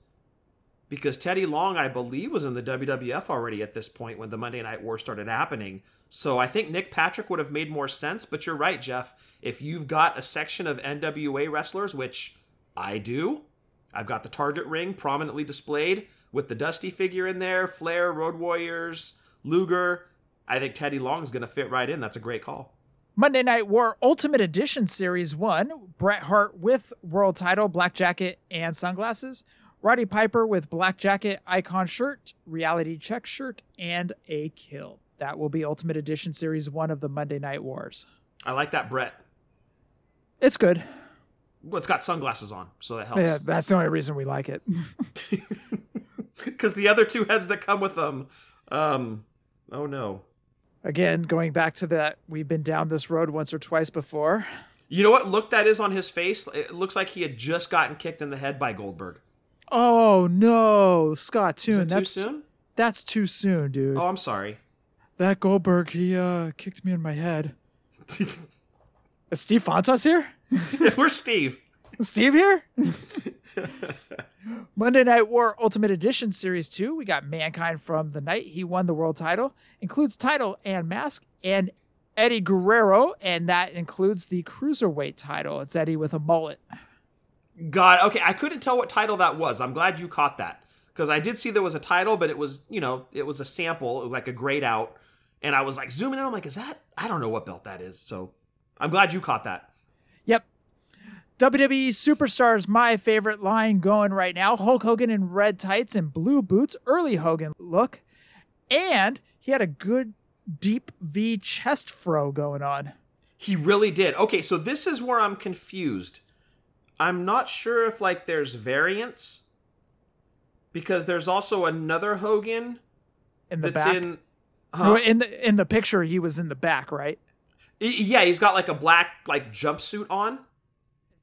because Teddy Long, I believe, was in the WWF already at this point when the Monday Night War started happening. So I think Nick Patrick would have made more sense, but you're right, Jeff. If you've got a section of NWA wrestlers, which I do, I've got the Target ring prominently displayed with the Dusty figure in there, Flair, Road Warriors, Luger. I think Teddy Long is going to fit right in. That's a great call. Monday Night War Ultimate Edition Series 1, Bret Hart with world title, black jacket, and sunglasses. Roddy Piper with black jacket, icon shirt, reality check shirt, and a kill. That will be Ultimate Edition Series 1 of the Monday Night Wars. I like that Bret. It's good. Well, it's got sunglasses on, so that helps. Yeah, that's the only reason we like it. [LAUGHS] because the other two heads that come with them um oh no Again, going back to that, we've been down this road once or twice before. you know what look that is on his face it looks like he had just gotten kicked in the head by goldberg Oh no, Scott is Toon, it too that's soon that's too soon, dude. oh i'm sorry That Goldberg, he uh kicked me in my head. [LAUGHS] Is Steve Fontas here? [LAUGHS] where's steve Steve here? [LAUGHS] Monday Night War Ultimate Edition Series 2. We got Mankind from the night he won the world title. Includes title and mask and Eddie Guerrero, and that includes the cruiserweight title. It's Eddie with a mullet. god okay i couldn't tell what title that was i'm glad you caught that because i did see there was a title but it was you know it was a sample like a grayed out and i was like zooming in i'm like is that i don't know what belt that is so i'm glad you caught that Yep. WWE Superstars, my favorite line going right now. Hulk Hogan in red tights and blue boots, early Hogan look. And he had a good deep V chest fro going on. He really did. Okay, so this is where I'm confused. I'm not sure if like there's variants because there's also another Hogan In the that's back. in. No, Huh? in the in the picture, he was in the back, right? Yeah, he's got like a black like jumpsuit on.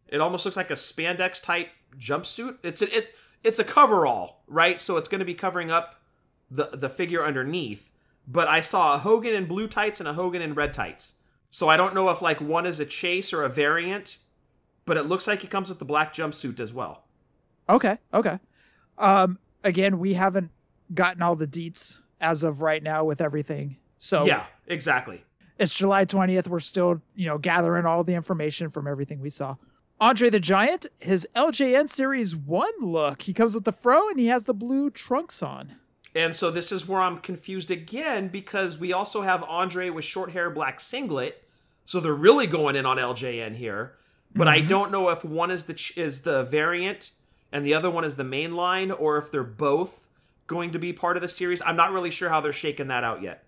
It almost looks like a spandex type jumpsuit. It's a, it it's a coverall, right? So it's going to be covering up the the figure underneath. But I saw a Hogan in blue tights and a Hogan in red tights. So I don't know if like one is a chase or a variant, but it looks like he comes with the black jumpsuit as well. Okay, okay. Um, again, we haven't gotten all the deets as of right now with everything. So Yeah, exactly. It's July 20th. We're still, you know, gathering all the information from everything we saw. Andre the Giant, his LJN Series 1 look. He comes with the fro and he has the blue trunks on. And so this is where I'm confused again because we also have Andre with short hair, black singlet. So they're really going in on LJN here. But I mm-hmm. don't know if one is the ch- is the variant and the other one is the main line, or if they're both going to be part of the series. I'm not really sure how they're shaking that out yet.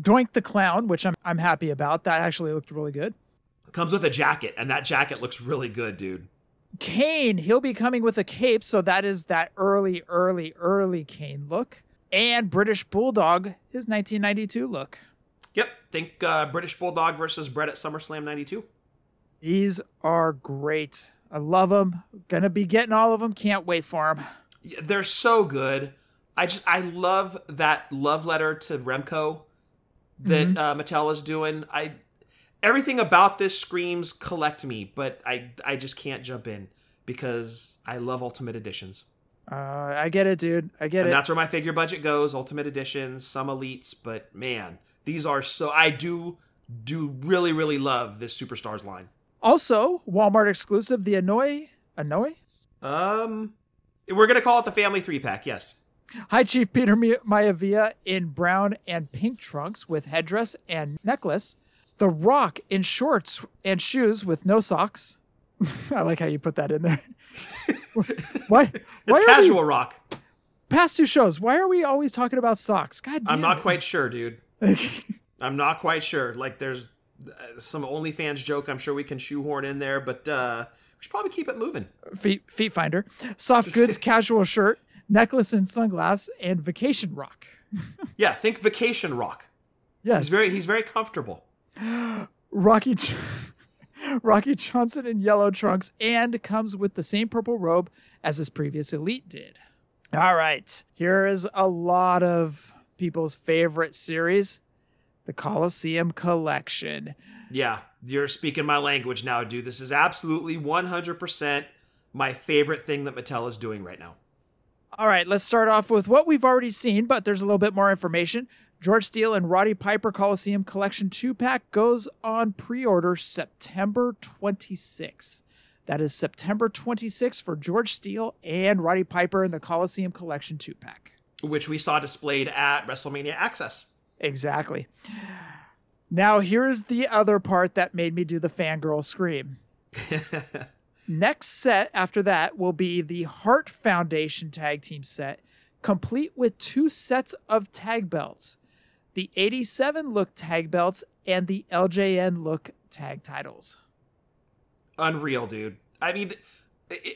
Doink the Clown, which I'm, I'm happy about. That actually looked really good. Comes with a jacket, and that jacket looks really good, dude. Kane, he'll be coming with a cape, so that is that early, early, early Kane look. And British Bulldog, his 1992 look. Yep, think uh, British Bulldog versus Bret at SummerSlam '92. These are great. I love them. Gonna be getting all of them. Can't wait for them. They're so good. I just I love that love letter to Remco that uh, Mattel is doing. I everything about this screams collect me, but I I just can't jump in because I love Ultimate Editions, Uh, I get it, dude. I get and it. that's where my figure budget goes. Ultimate Editions, some elites, but man, these are so. I do do really really love this Superstars line. Also, Walmart exclusive, the Anoa'i. Anoa'i? Um, we're gonna call it the Family Three Pack. Yes. Hi, Chief Peter Maivia in brown and pink trunks with headdress and necklace. The Rock in shorts and shoes with no socks. [LAUGHS] I like how you put that in there. [LAUGHS] why? It's why are casual We, rock. past two shows. Why are we always talking about socks? God damn I'm not it. quite sure, dude. [LAUGHS] I'm not quite sure. Like, there's uh, some OnlyFans joke I'm sure we can shoehorn in there, but uh, we should probably keep it moving. feet feet finder. Soft goods, casual shirt, necklace and sunglass, and vacation rock. Yeah, think vacation rock. Yes, He's very he's very comfortable. [GASPS] Rocky [LAUGHS] Rocky Johnson in yellow trunks and comes with the same purple robe as his previous elite did. All right, here is a lot of people's favorite series, the Coliseum Collection. Yeah, you're speaking my language now, dude. This is absolutely 100% my favorite thing that Mattel is doing right now. All right, let's start off with what we've already seen, but there's a little bit more information. George Steele and Roddy Piper Coliseum Collection 2 pack goes on pre order September 26. That is September 26 for George Steele and Roddy Piper in the Coliseum Collection 2 pack. Which we saw displayed at WrestleMania Access. Exactly. Now, here's the other part that made me do the fangirl scream. [LAUGHS] Next set after that will be the Hart Foundation tag team set, complete with two sets of tag belts the 87 look tag belts and the LJN look tag titles. Unreal, dude. I mean,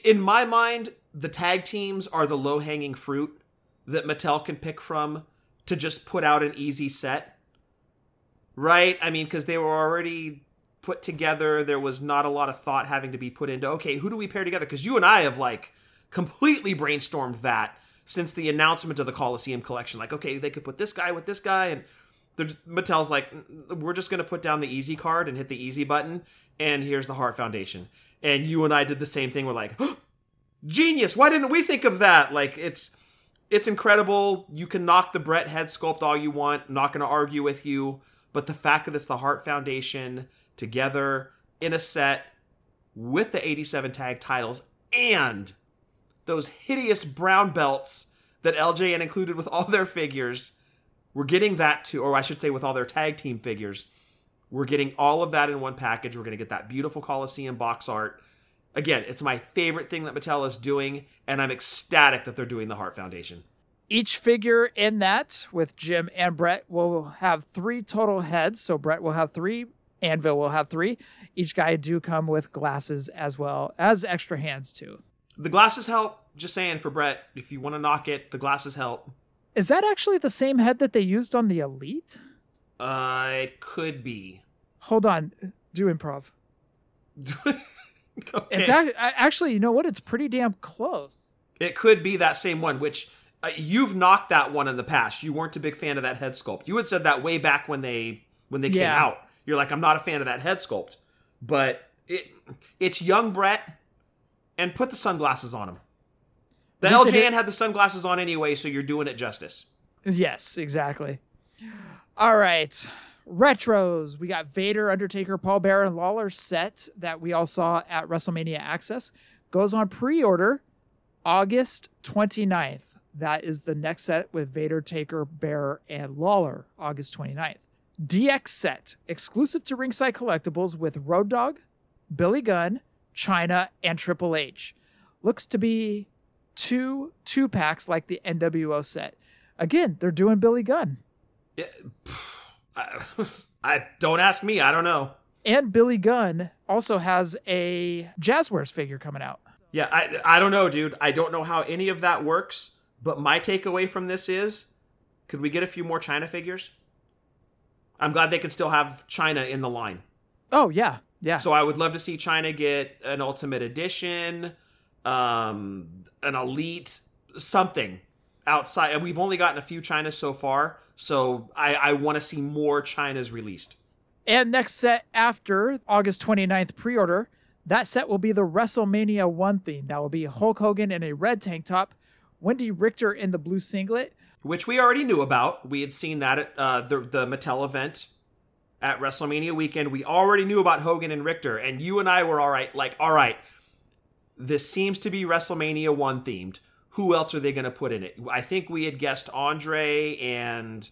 in my mind, the tag teams are the low hanging fruit that Mattel can pick from to just put out an easy set. Right? I mean, because they were already put together. There was not a lot of thought having to be put into, okay, who do we pair together? Because you and I have, like, completely brainstormed that since the announcement of the Coliseum collection. Like, okay, they could put this guy with this guy. And there's, Mattel's like, "Mm, we're just going to put down the easy card and hit the easy button. And here's the Hart Foundation. And you and I did the same thing. We're like, genius. Why didn't we think of that? Like, it's. It's incredible. You can knock the Bret head sculpt all you want. Not going to argue with you. But the fact that it's the Hart Foundation together in a set with the 87 tag titles and those hideous brown belts that LJN included with all their figures, we're getting that too, or I should say, with all their tag team figures. We're getting all of that in one package. We're going to get that beautiful Coliseum box art. Again, it's my favorite thing that Mattel is doing, and I'm ecstatic that they're doing the Hart Foundation. Each figure in that with Jim and Bret will have three total heads. So Bret will have three Anvil will have three. Each guy do come with glasses as well as extra hands too. The glasses help. Just saying for Bret, if you want to knock it, the glasses help. Is that actually the same head that they used on the Elite? Uh, it could be. Hold on, do improv. [LAUGHS] okay. It's ac- actually, you know what? It's pretty damn close. It could be that same one, which uh, you've knocked that one in the past. You weren't a big fan of that head sculpt. You had said that way back when they when they came out. You're like, I'm not a fan of that head sculpt, but it it's young Bret, and put the sunglasses on him. The least it LJN had the sunglasses on anyway, so you're doing it justice. Yes, exactly. All right. Retros. We got Vader, Undertaker, Paul Bearer, and Lawler set that we all saw at WrestleMania Access. Goes on pre order August 29th. That is the next set with Vader, Taker, Bearer, and Lawler, August 29th. DX set, exclusive to Ringside Collectibles with Road Dogg, Billy Gunn, Chyna, and Triple H. Looks to be two two packs like the NWO set. Again, they're doing Billy Gunn. I, [LAUGHS] I don't ask me. I don't know. And Billy Gunn also has a Jazzwares figure coming out. Yeah, I I don't know, dude. I don't know how any of that works. But my takeaway from this is, could we get a few more Chyna figures? I'm glad they can still have Chyna in the line. Oh yeah, yeah. So I would love to see Chyna get an Ultimate Edition, um, an Elite, something outside. We've only gotten a few Chynas so far, so I, I want to see more Chynas released. And next set after August 29th pre order, that set will be the WrestleMania 1 theme. That will be Hulk Hogan in a red tank top, Wendi Richter in the blue singlet. Which we already knew about. We had seen that at uh, the the Mattel event at WrestleMania weekend. We already knew about Hogan and Richter, and you and I were all right. Like, all right, this seems to be WrestleMania one themed. Who else are they going to put in it? I think we had guessed Andre and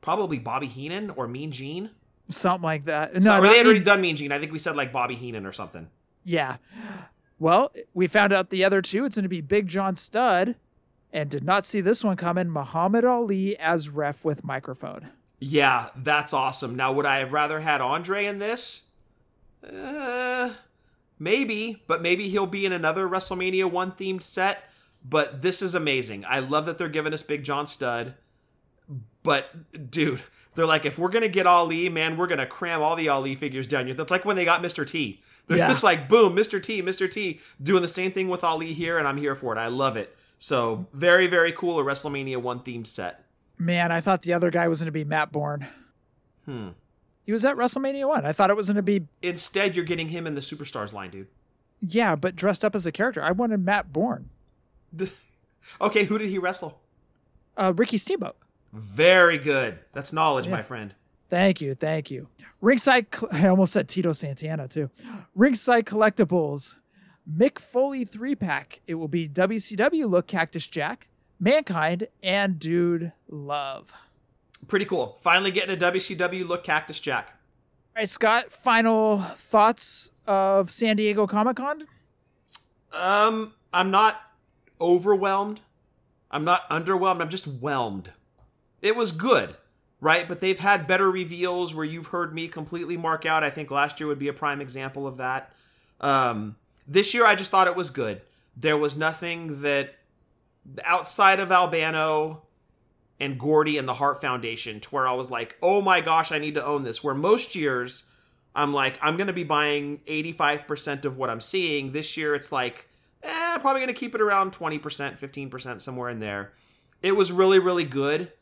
probably Bobby Heenan or Mean Gene. Something like that. No, or they had already Mean- done Mean Gene. I think we said like Bobby Heenan or something. Yeah. Well, we found out the other two. It's going to be Big John Studd, and did not see this one coming. Muhammad Ali as ref with microphone. Yeah, that's awesome. Now, would I have rather had Andre in this? Uh, maybe, but maybe he'll be in another WrestleMania 1 themed set. But this is amazing. I love that they're giving us Big John Studd. But, dude, they're like, if we're going to get Ali, man, we're going to cram all the Ali figures down you. That's like when they got Mr. T. They're Yeah. just like, boom, Mr. T, Mr. T, doing the same thing with Ali here, and I'm here for it. I love it. So, very, very cool. A WrestleMania 1 themed set. Man, I thought the other guy was going to be Matt Borne. Hmm. He was at WrestleMania 1. I thought it was going to be, Instead, you're getting him in the Superstars line, dude. yeah, but dressed up as a character. I wanted Matt Borne. [LAUGHS] okay, who did he wrestle? Uh, Ricky Steamboat. Very good. That's knowledge, my friend. Thank you, thank you. Ringside, [LAUGHS] I almost said Tito Santana too. Ringside Collectibles, Mick Foley three pack. It will be WCW look Cactus Jack, Mankind, and Dude Love. Pretty cool. Finally getting a WCW look Cactus Jack. All right, Scott. Final thoughts of San Diego Comic Con? Um, I'm not overwhelmed. I'm not underwhelmed. I'm just whelmed. It was good, right? But they've had better reveals where you've heard me completely mark out. I think last year would be a prime example of that. Um, this year, I just thought it was good. There was nothing that outside of Albano and Gordy and the Hart Foundation to where I was like, oh my gosh, I need to own this. Where most years, I'm like, I'm going to be buying 85% of what I'm seeing. This year, it's like, eh, probably going to keep it around 20%, 15%, somewhere in there. It was really, really good.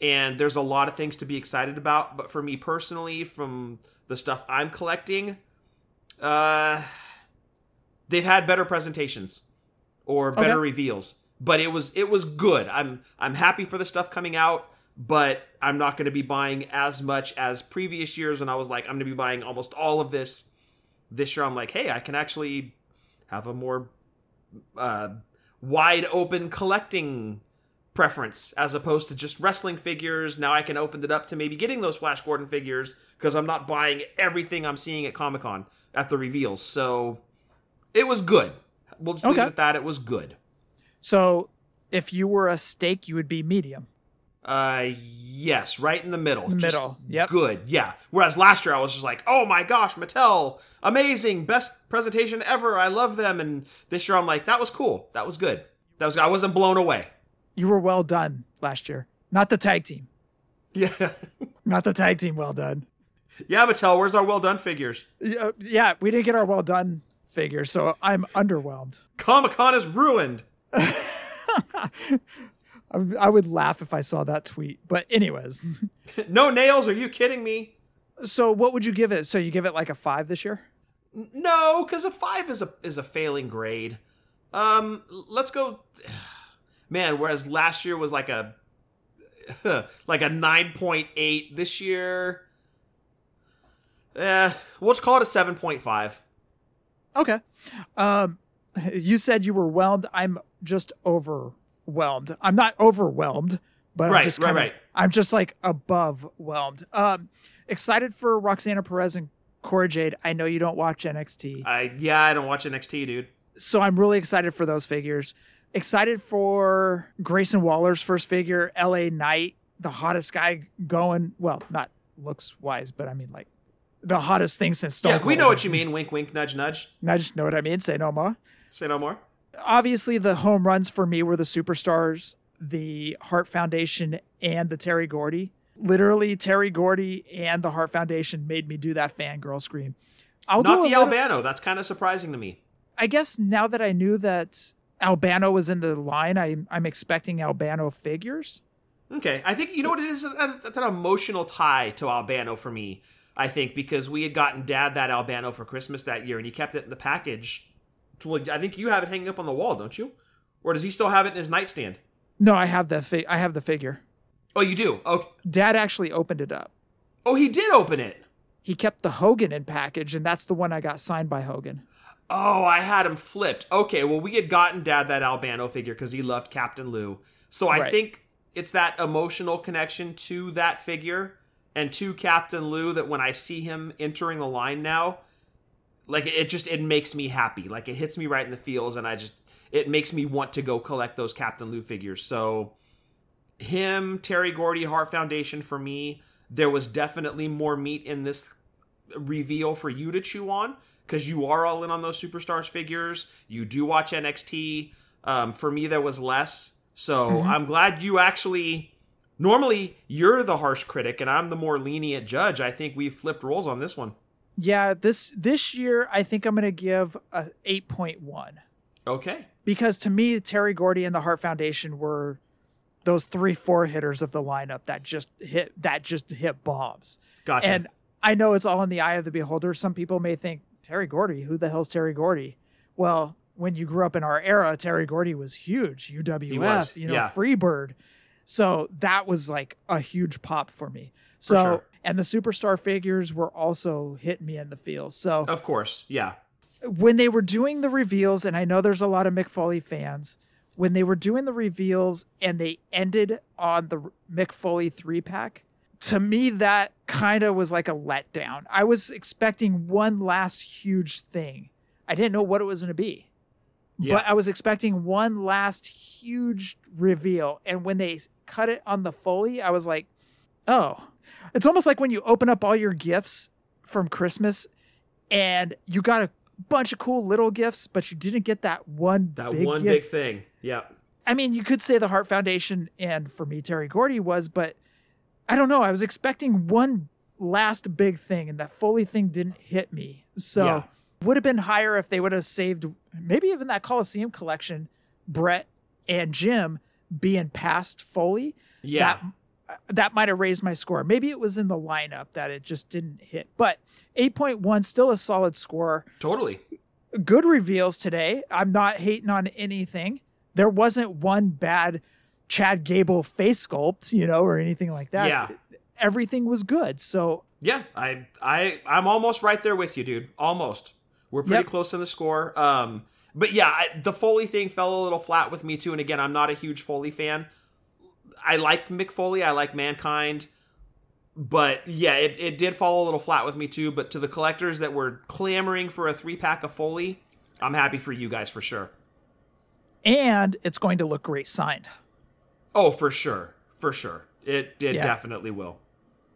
And there's a lot of things to be excited about. But for me personally, from the stuff I'm collecting, uh, they've had better presentations or better Okay. reveals. But it was it was good. I'm I'm happy for the stuff coming out, but I'm not going to be buying as much as previous years when I was like I'm going to be buying almost all of this. This year I'm like, hey, I can actually have a more uh, wide open collecting preference as opposed to just wrestling figures. Now I can open it up to maybe getting those Flash Gordon figures because I'm not buying everything I'm seeing at Comic Con at the reveals. So it was good. We'll just leave it at that. It was good. So, if you were a steak, you would be medium. Uh, yes, right in the middle. Middle, yep. Good, yeah. Whereas last year I was just like, oh my gosh, Mattel, amazing, best presentation ever. I love them. And this year I'm like, that was cool. That was good. That was. I wasn't blown away. You were well done last year. Not the tag team. Yeah, [LAUGHS] Not the tag team. Well done. yeah, Mattel. Where's our well done figures? Yeah, yeah, we didn't get our well done figure, so I'm underwhelmed. Comic Con is ruined. [LAUGHS] I, would laugh if I saw that tweet. But anyways, [LAUGHS] no nails. Are you kidding me? so what would you give it? So you give it like a five this year? No, because a five is a is a failing grade. Um, let's go. [SIGHS] Man, whereas last year was like a [LAUGHS] like a nine point eight. This year, eh, we'll just call it a seven point five. Okay. Um, you said you were whelmed. I'm just overwhelmed. I'm not overwhelmed, but I'm just kinda, right. I'm just like above whelmed. Um, excited for Roxanne Perez and Cora Jade. I know you don't watch NXT, I yeah, I don't watch NXT, dude. so I'm really excited for those figures. Excited for Grayson Waller's first figure, LA Knight, the hottest guy going. Well, not looks wise, but I mean like the hottest thing since Stone Yeah, we know what you mean. Wink, wink, nudge, nudge. I just know what I mean. Say no more. Say no more. obviously the home runs for me were the superstars, the Hart Foundation, and the Terry Gordy. Literally, Terry Gordy and the Hart Foundation made me do that fangirl scream. I'll Not the Albano. That's kind of surprising to me. I guess now that I knew that Albano was in the line, I'm I'm expecting Albano figures. Okay, I think you know what it is. It's an emotional tie to Albano for me. I think because we had gotten Dad that Albano for Christmas that year, and he kept it in the package. Well, I think you have it hanging up on the wall, don't you? Or does he still have it in his nightstand? No, I have the fi- I have the figure. Oh, you do. Okay. Dad actually opened it up. Oh, he did open it. He kept the Hogan in package, and that's the one I got signed by Hogan. Oh, I had him flipped. Okay, well, we had gotten Dad that Albano figure because he loved Captain Lou. So I Right. think it's that emotional connection to that figure and to Captain Lou that when I see him entering the line now, like it just it makes me happy. Like it hits me right in the feels, and I just it makes me want to go collect those Captain Lou figures. So him, Terry Gordy, Hart Foundation for me. There was definitely more meat in this reveal for you to chew on because you are all in on those superstars figures. You do watch NXT. Um, for me, there was less. So I'm glad you actually. Normally, you're the harsh critic and I'm the more lenient judge. I think we've flipped roles on this one. Yeah, this this year I think I'm gonna give a eight point one. Okay. because to me, Terry Gordy and the Hart Foundation were those three four hitters of the lineup that just hit that just hit bombs. Gotcha. And I know it's all in the eye of the beholder. Some people may think Terry Gordy, who the hell's Terry Gordy? Well, when you grew up in our era, Terry Gordy was huge. UWF, was, you know, yeah. Freebird. So that was like a huge pop for me. So sure. and the superstar figures were also hitting me in the feels. So Of course. Yeah. when they were doing the reveals, and I know there's a lot of Mick Foley fans, when they were doing the reveals and they ended on the Mick Foley three pack, to me, that kind of was like a letdown. I was expecting one last huge thing. I didn't know what it was going to be, Yeah. but I was expecting one last huge reveal. And when they cut it on the Foley, I was like, oh, it's almost like when you open up all your gifts from Christmas and you got a bunch of cool little gifts, but you didn't get that one That big one gift. big thing. Yeah. I mean, you could say the Hart Foundation and for me, Terry Gordy was, but I don't know. I was expecting one last big thing, and that Foley thing didn't hit me. So Yeah. Would have been higher if they would have saved maybe even that Coliseum collection, Bret and Jim being past Foley. Yeah. That, that might have raised my score. Maybe it was in the lineup that it just didn't hit. But 8.1, still a solid score Totally. good reveals today. I'm not hating on anything. There wasn't one bad Chad Gable face sculpt, you know, or anything like that. Yeah. Everything was good. So Yeah, I I I'm almost right there with you, dude. Almost. We're pretty Yep. close in the score. Um, but yeah, I, the Foley thing fell a little flat with me too. And again, I'm not a huge Foley fan. I like Mick Foley. I like Mankind. But yeah, it, it did fall a little flat with me too. But to the collectors that were clamoring for a three pack of Foley, I'm happy for you guys for sure. and it's going to look great signed. Oh, for sure, for sure. It it Yeah. definitely will.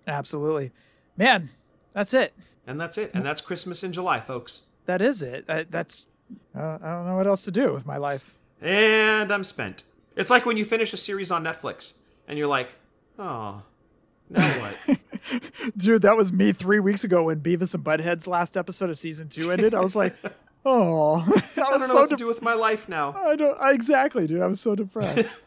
Absolutely. Man, that's it. And that's it. And that's Christmas in July, folks. That is it. That, that's, uh, I don't know what else to do with my life. And I'm spent. It's like when you finish a series on Netflix and you're like, oh, now what? [LAUGHS] Dude, that was me three weeks ago when Beavis and Butthead's last episode of season two ended. I was like, [LAUGHS] oh, [LAUGHS] I I don't know so what to de- do with my life now. I don't I, exactly, dude. I was so depressed.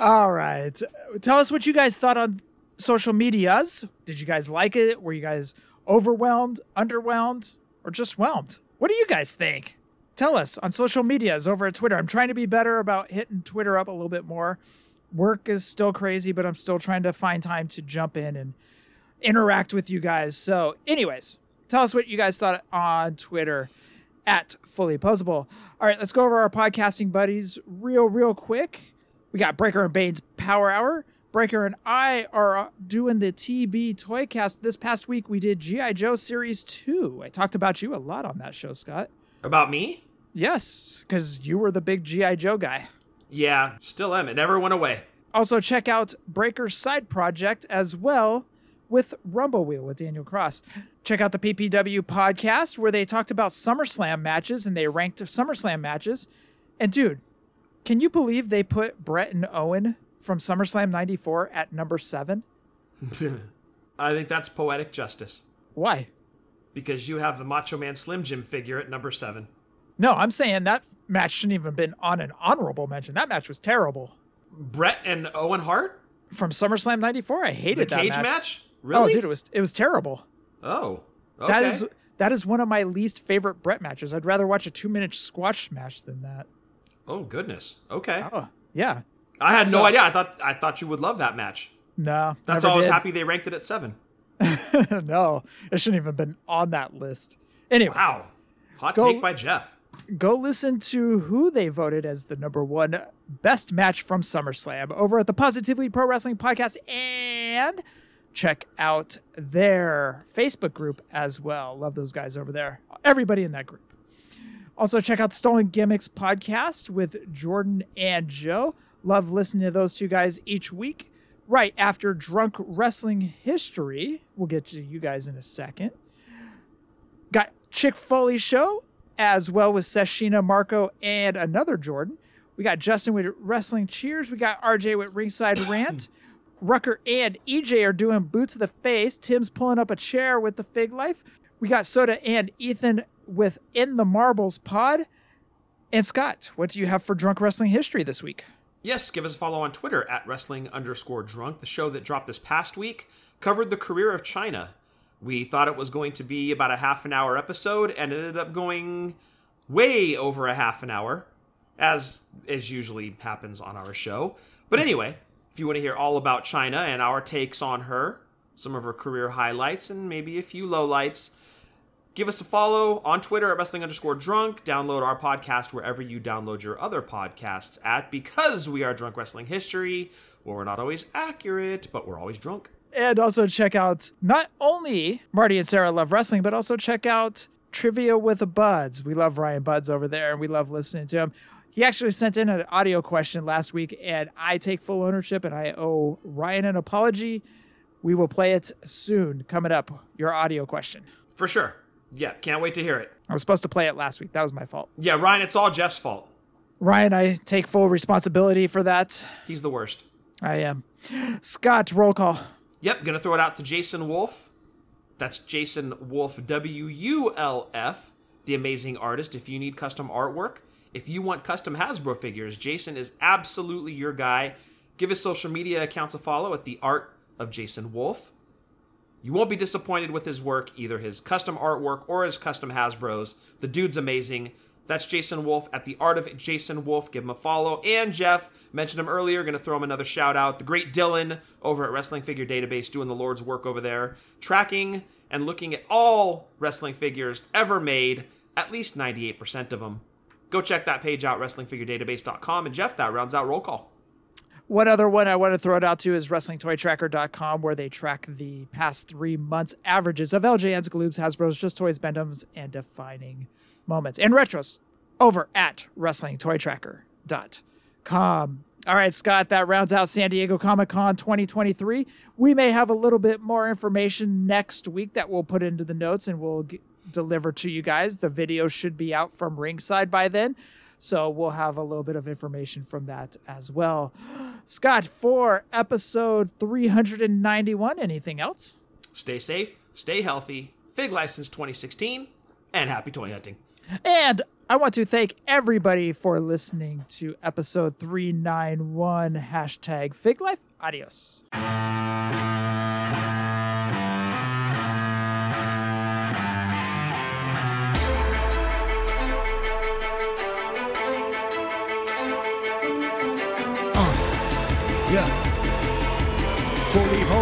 All right, tell us what you guys thought on social medias. Did you guys like it? Were you guys overwhelmed, underwhelmed, or just whelmed? What do you guys think? Tell us on social medias over at Twitter. I'm trying to be better about hitting Twitter up a little bit more. Work is still crazy, but I'm still trying to find time to jump in and interact with you guys. So, anyways, tell us what you guys thought on Twitter at Fully Posable. All right, let's go over our podcasting buddies real, real quick. We got Breaker and Bane's Power Hour. Breaker and I are uh, doing the TB Toycast. This past week, we did G.I. Joe Series 2. I talked about you a lot on that show, Scott. About me? Yes, because you were the big G.I. Joe guy. Yeah, still am. It never went away. Also, check out Breaker's side project as well with Rumble Wheel with Daniel Cross. Check out the PPW podcast where they talked about SummerSlam matches and they ranked SummerSlam matches. And dude, can you believe they put Bret and Owen from SummerSlam 94 at number seven? [LAUGHS] I think that's poetic justice Why? because you have the Macho Man Slim Jim figure at number seven. No, I'm saying that match shouldn't even been on an honorable mention. That match was terrible. Bret and Owen Hart? From SummerSlam 94, I The hated that cage match. match? Oh, dude, it was it was terrible. Oh. Okay. That is that is one of my least favorite Bret matches. I'd rather watch a two minute squash match than that. Oh goodness. Okay. Oh yeah, I had So- no idea. I thought I thought you would love that match. no, That's why I was did. happy they ranked it at seven. [LAUGHS] no, it shouldn't even been on that list. Anyway, Wow. Hot Go- take by Jeff. go listen to who they voted as the number one best match from SummerSlam over at the Positively Pro Wrestling Podcast and check out their Facebook group as well. Love those guys over there. Everybody in that group. Also, check out the Stolen Gimmicks podcast with Jordan and Joe. Love listening to those two guys each week. Right after Drunk Wrestling History, we'll get to you guys in a second. Got Chick Foley Show as well with Sashina Marco, and another Jordan. We got Justin with Wrestling Cheers. We got RJ with Ringside [COUGHS] Rant. Rucker and EJ are doing boots to the face. Tim's pulling up a chair with the Fig Life. We got Soda and Ethan with In the Marbles Pod. And Scott, what do you have for drunk wrestling history this week? Yes, give us a follow on Twitter at wrestling underscore drunk. The show that dropped this past week covered the career of Chyna. We thought it was going to be about a half an hour episode and it ended up going way over a half an hour, as as usually happens on our show. But hmm. anyway, if you want to hear all about Chyna and our takes on her, some of her career highlights, and maybe a few lowlights, give us a follow on Twitter at wrestling underscore drunk. Download our podcast wherever you download your other podcasts at because we are drunk wrestling history. Well, we're not always accurate, but we're always drunk. And also check out not only Marty and Sarah Love Wrestling, but also check out Trivia with the Buds. We love Ryan Buds over there and we love listening to him. He actually sent in an audio question last week, and I take full ownership and I owe Ryan an apology. We will play it soon. Coming up, your audio question. For sure. Yeah, can't wait to hear it. I was supposed to play it last week. That was my fault. Yeah, Ryan, it's all Jeff's fault. Ryan, I take full responsibility for that. He's the worst. I am. Scott, roll call. Yep, gonna throw it out to Jason Wolf. That's Jason Wolf, W U L F, the amazing artist. If you need custom artwork, if you want custom Hasbro figures, Jason is absolutely your guy. Give his social media accounts a follow at the art of Jason Wolf. You won't be disappointed with his work, either his custom artwork or his custom Hasbros. The dude's amazing. That's Jason Wolf at the Art of Jason Wolf. Give him a follow. And Jeff mentioned him earlier. Going to throw him another shout out. The great Dylan over at Wrestling Figure Database doing the Lord's work over there, tracking and looking at all wrestling figures ever made, at least 98% of them. Go check that page out, WrestlingFigureDatabase.com. And Jeff, that rounds out roll call. One other one I want to throw it out to is WrestlingToyTracker.com, where they track the past three months' averages of LJNs, Galoobs, Hasbro's, Just Toys, Bend-Ems, and defining moments and retros over at WrestlingToyTracker.com. Com. All right, Scott, that rounds out San Diego Comic Con 2023. We may have a little bit more information next week that we'll put into the notes and we'll g- deliver to you guys. The video should be out from ringside by then. So we'll have a little bit of information from that as well. [GASPS] Scott, for episode 391, anything else? Stay safe, stay healthy, Fig License 2016, and happy toy hunting. And I want to thank everybody for listening to episode 391 hashtag Fig Life. Adios.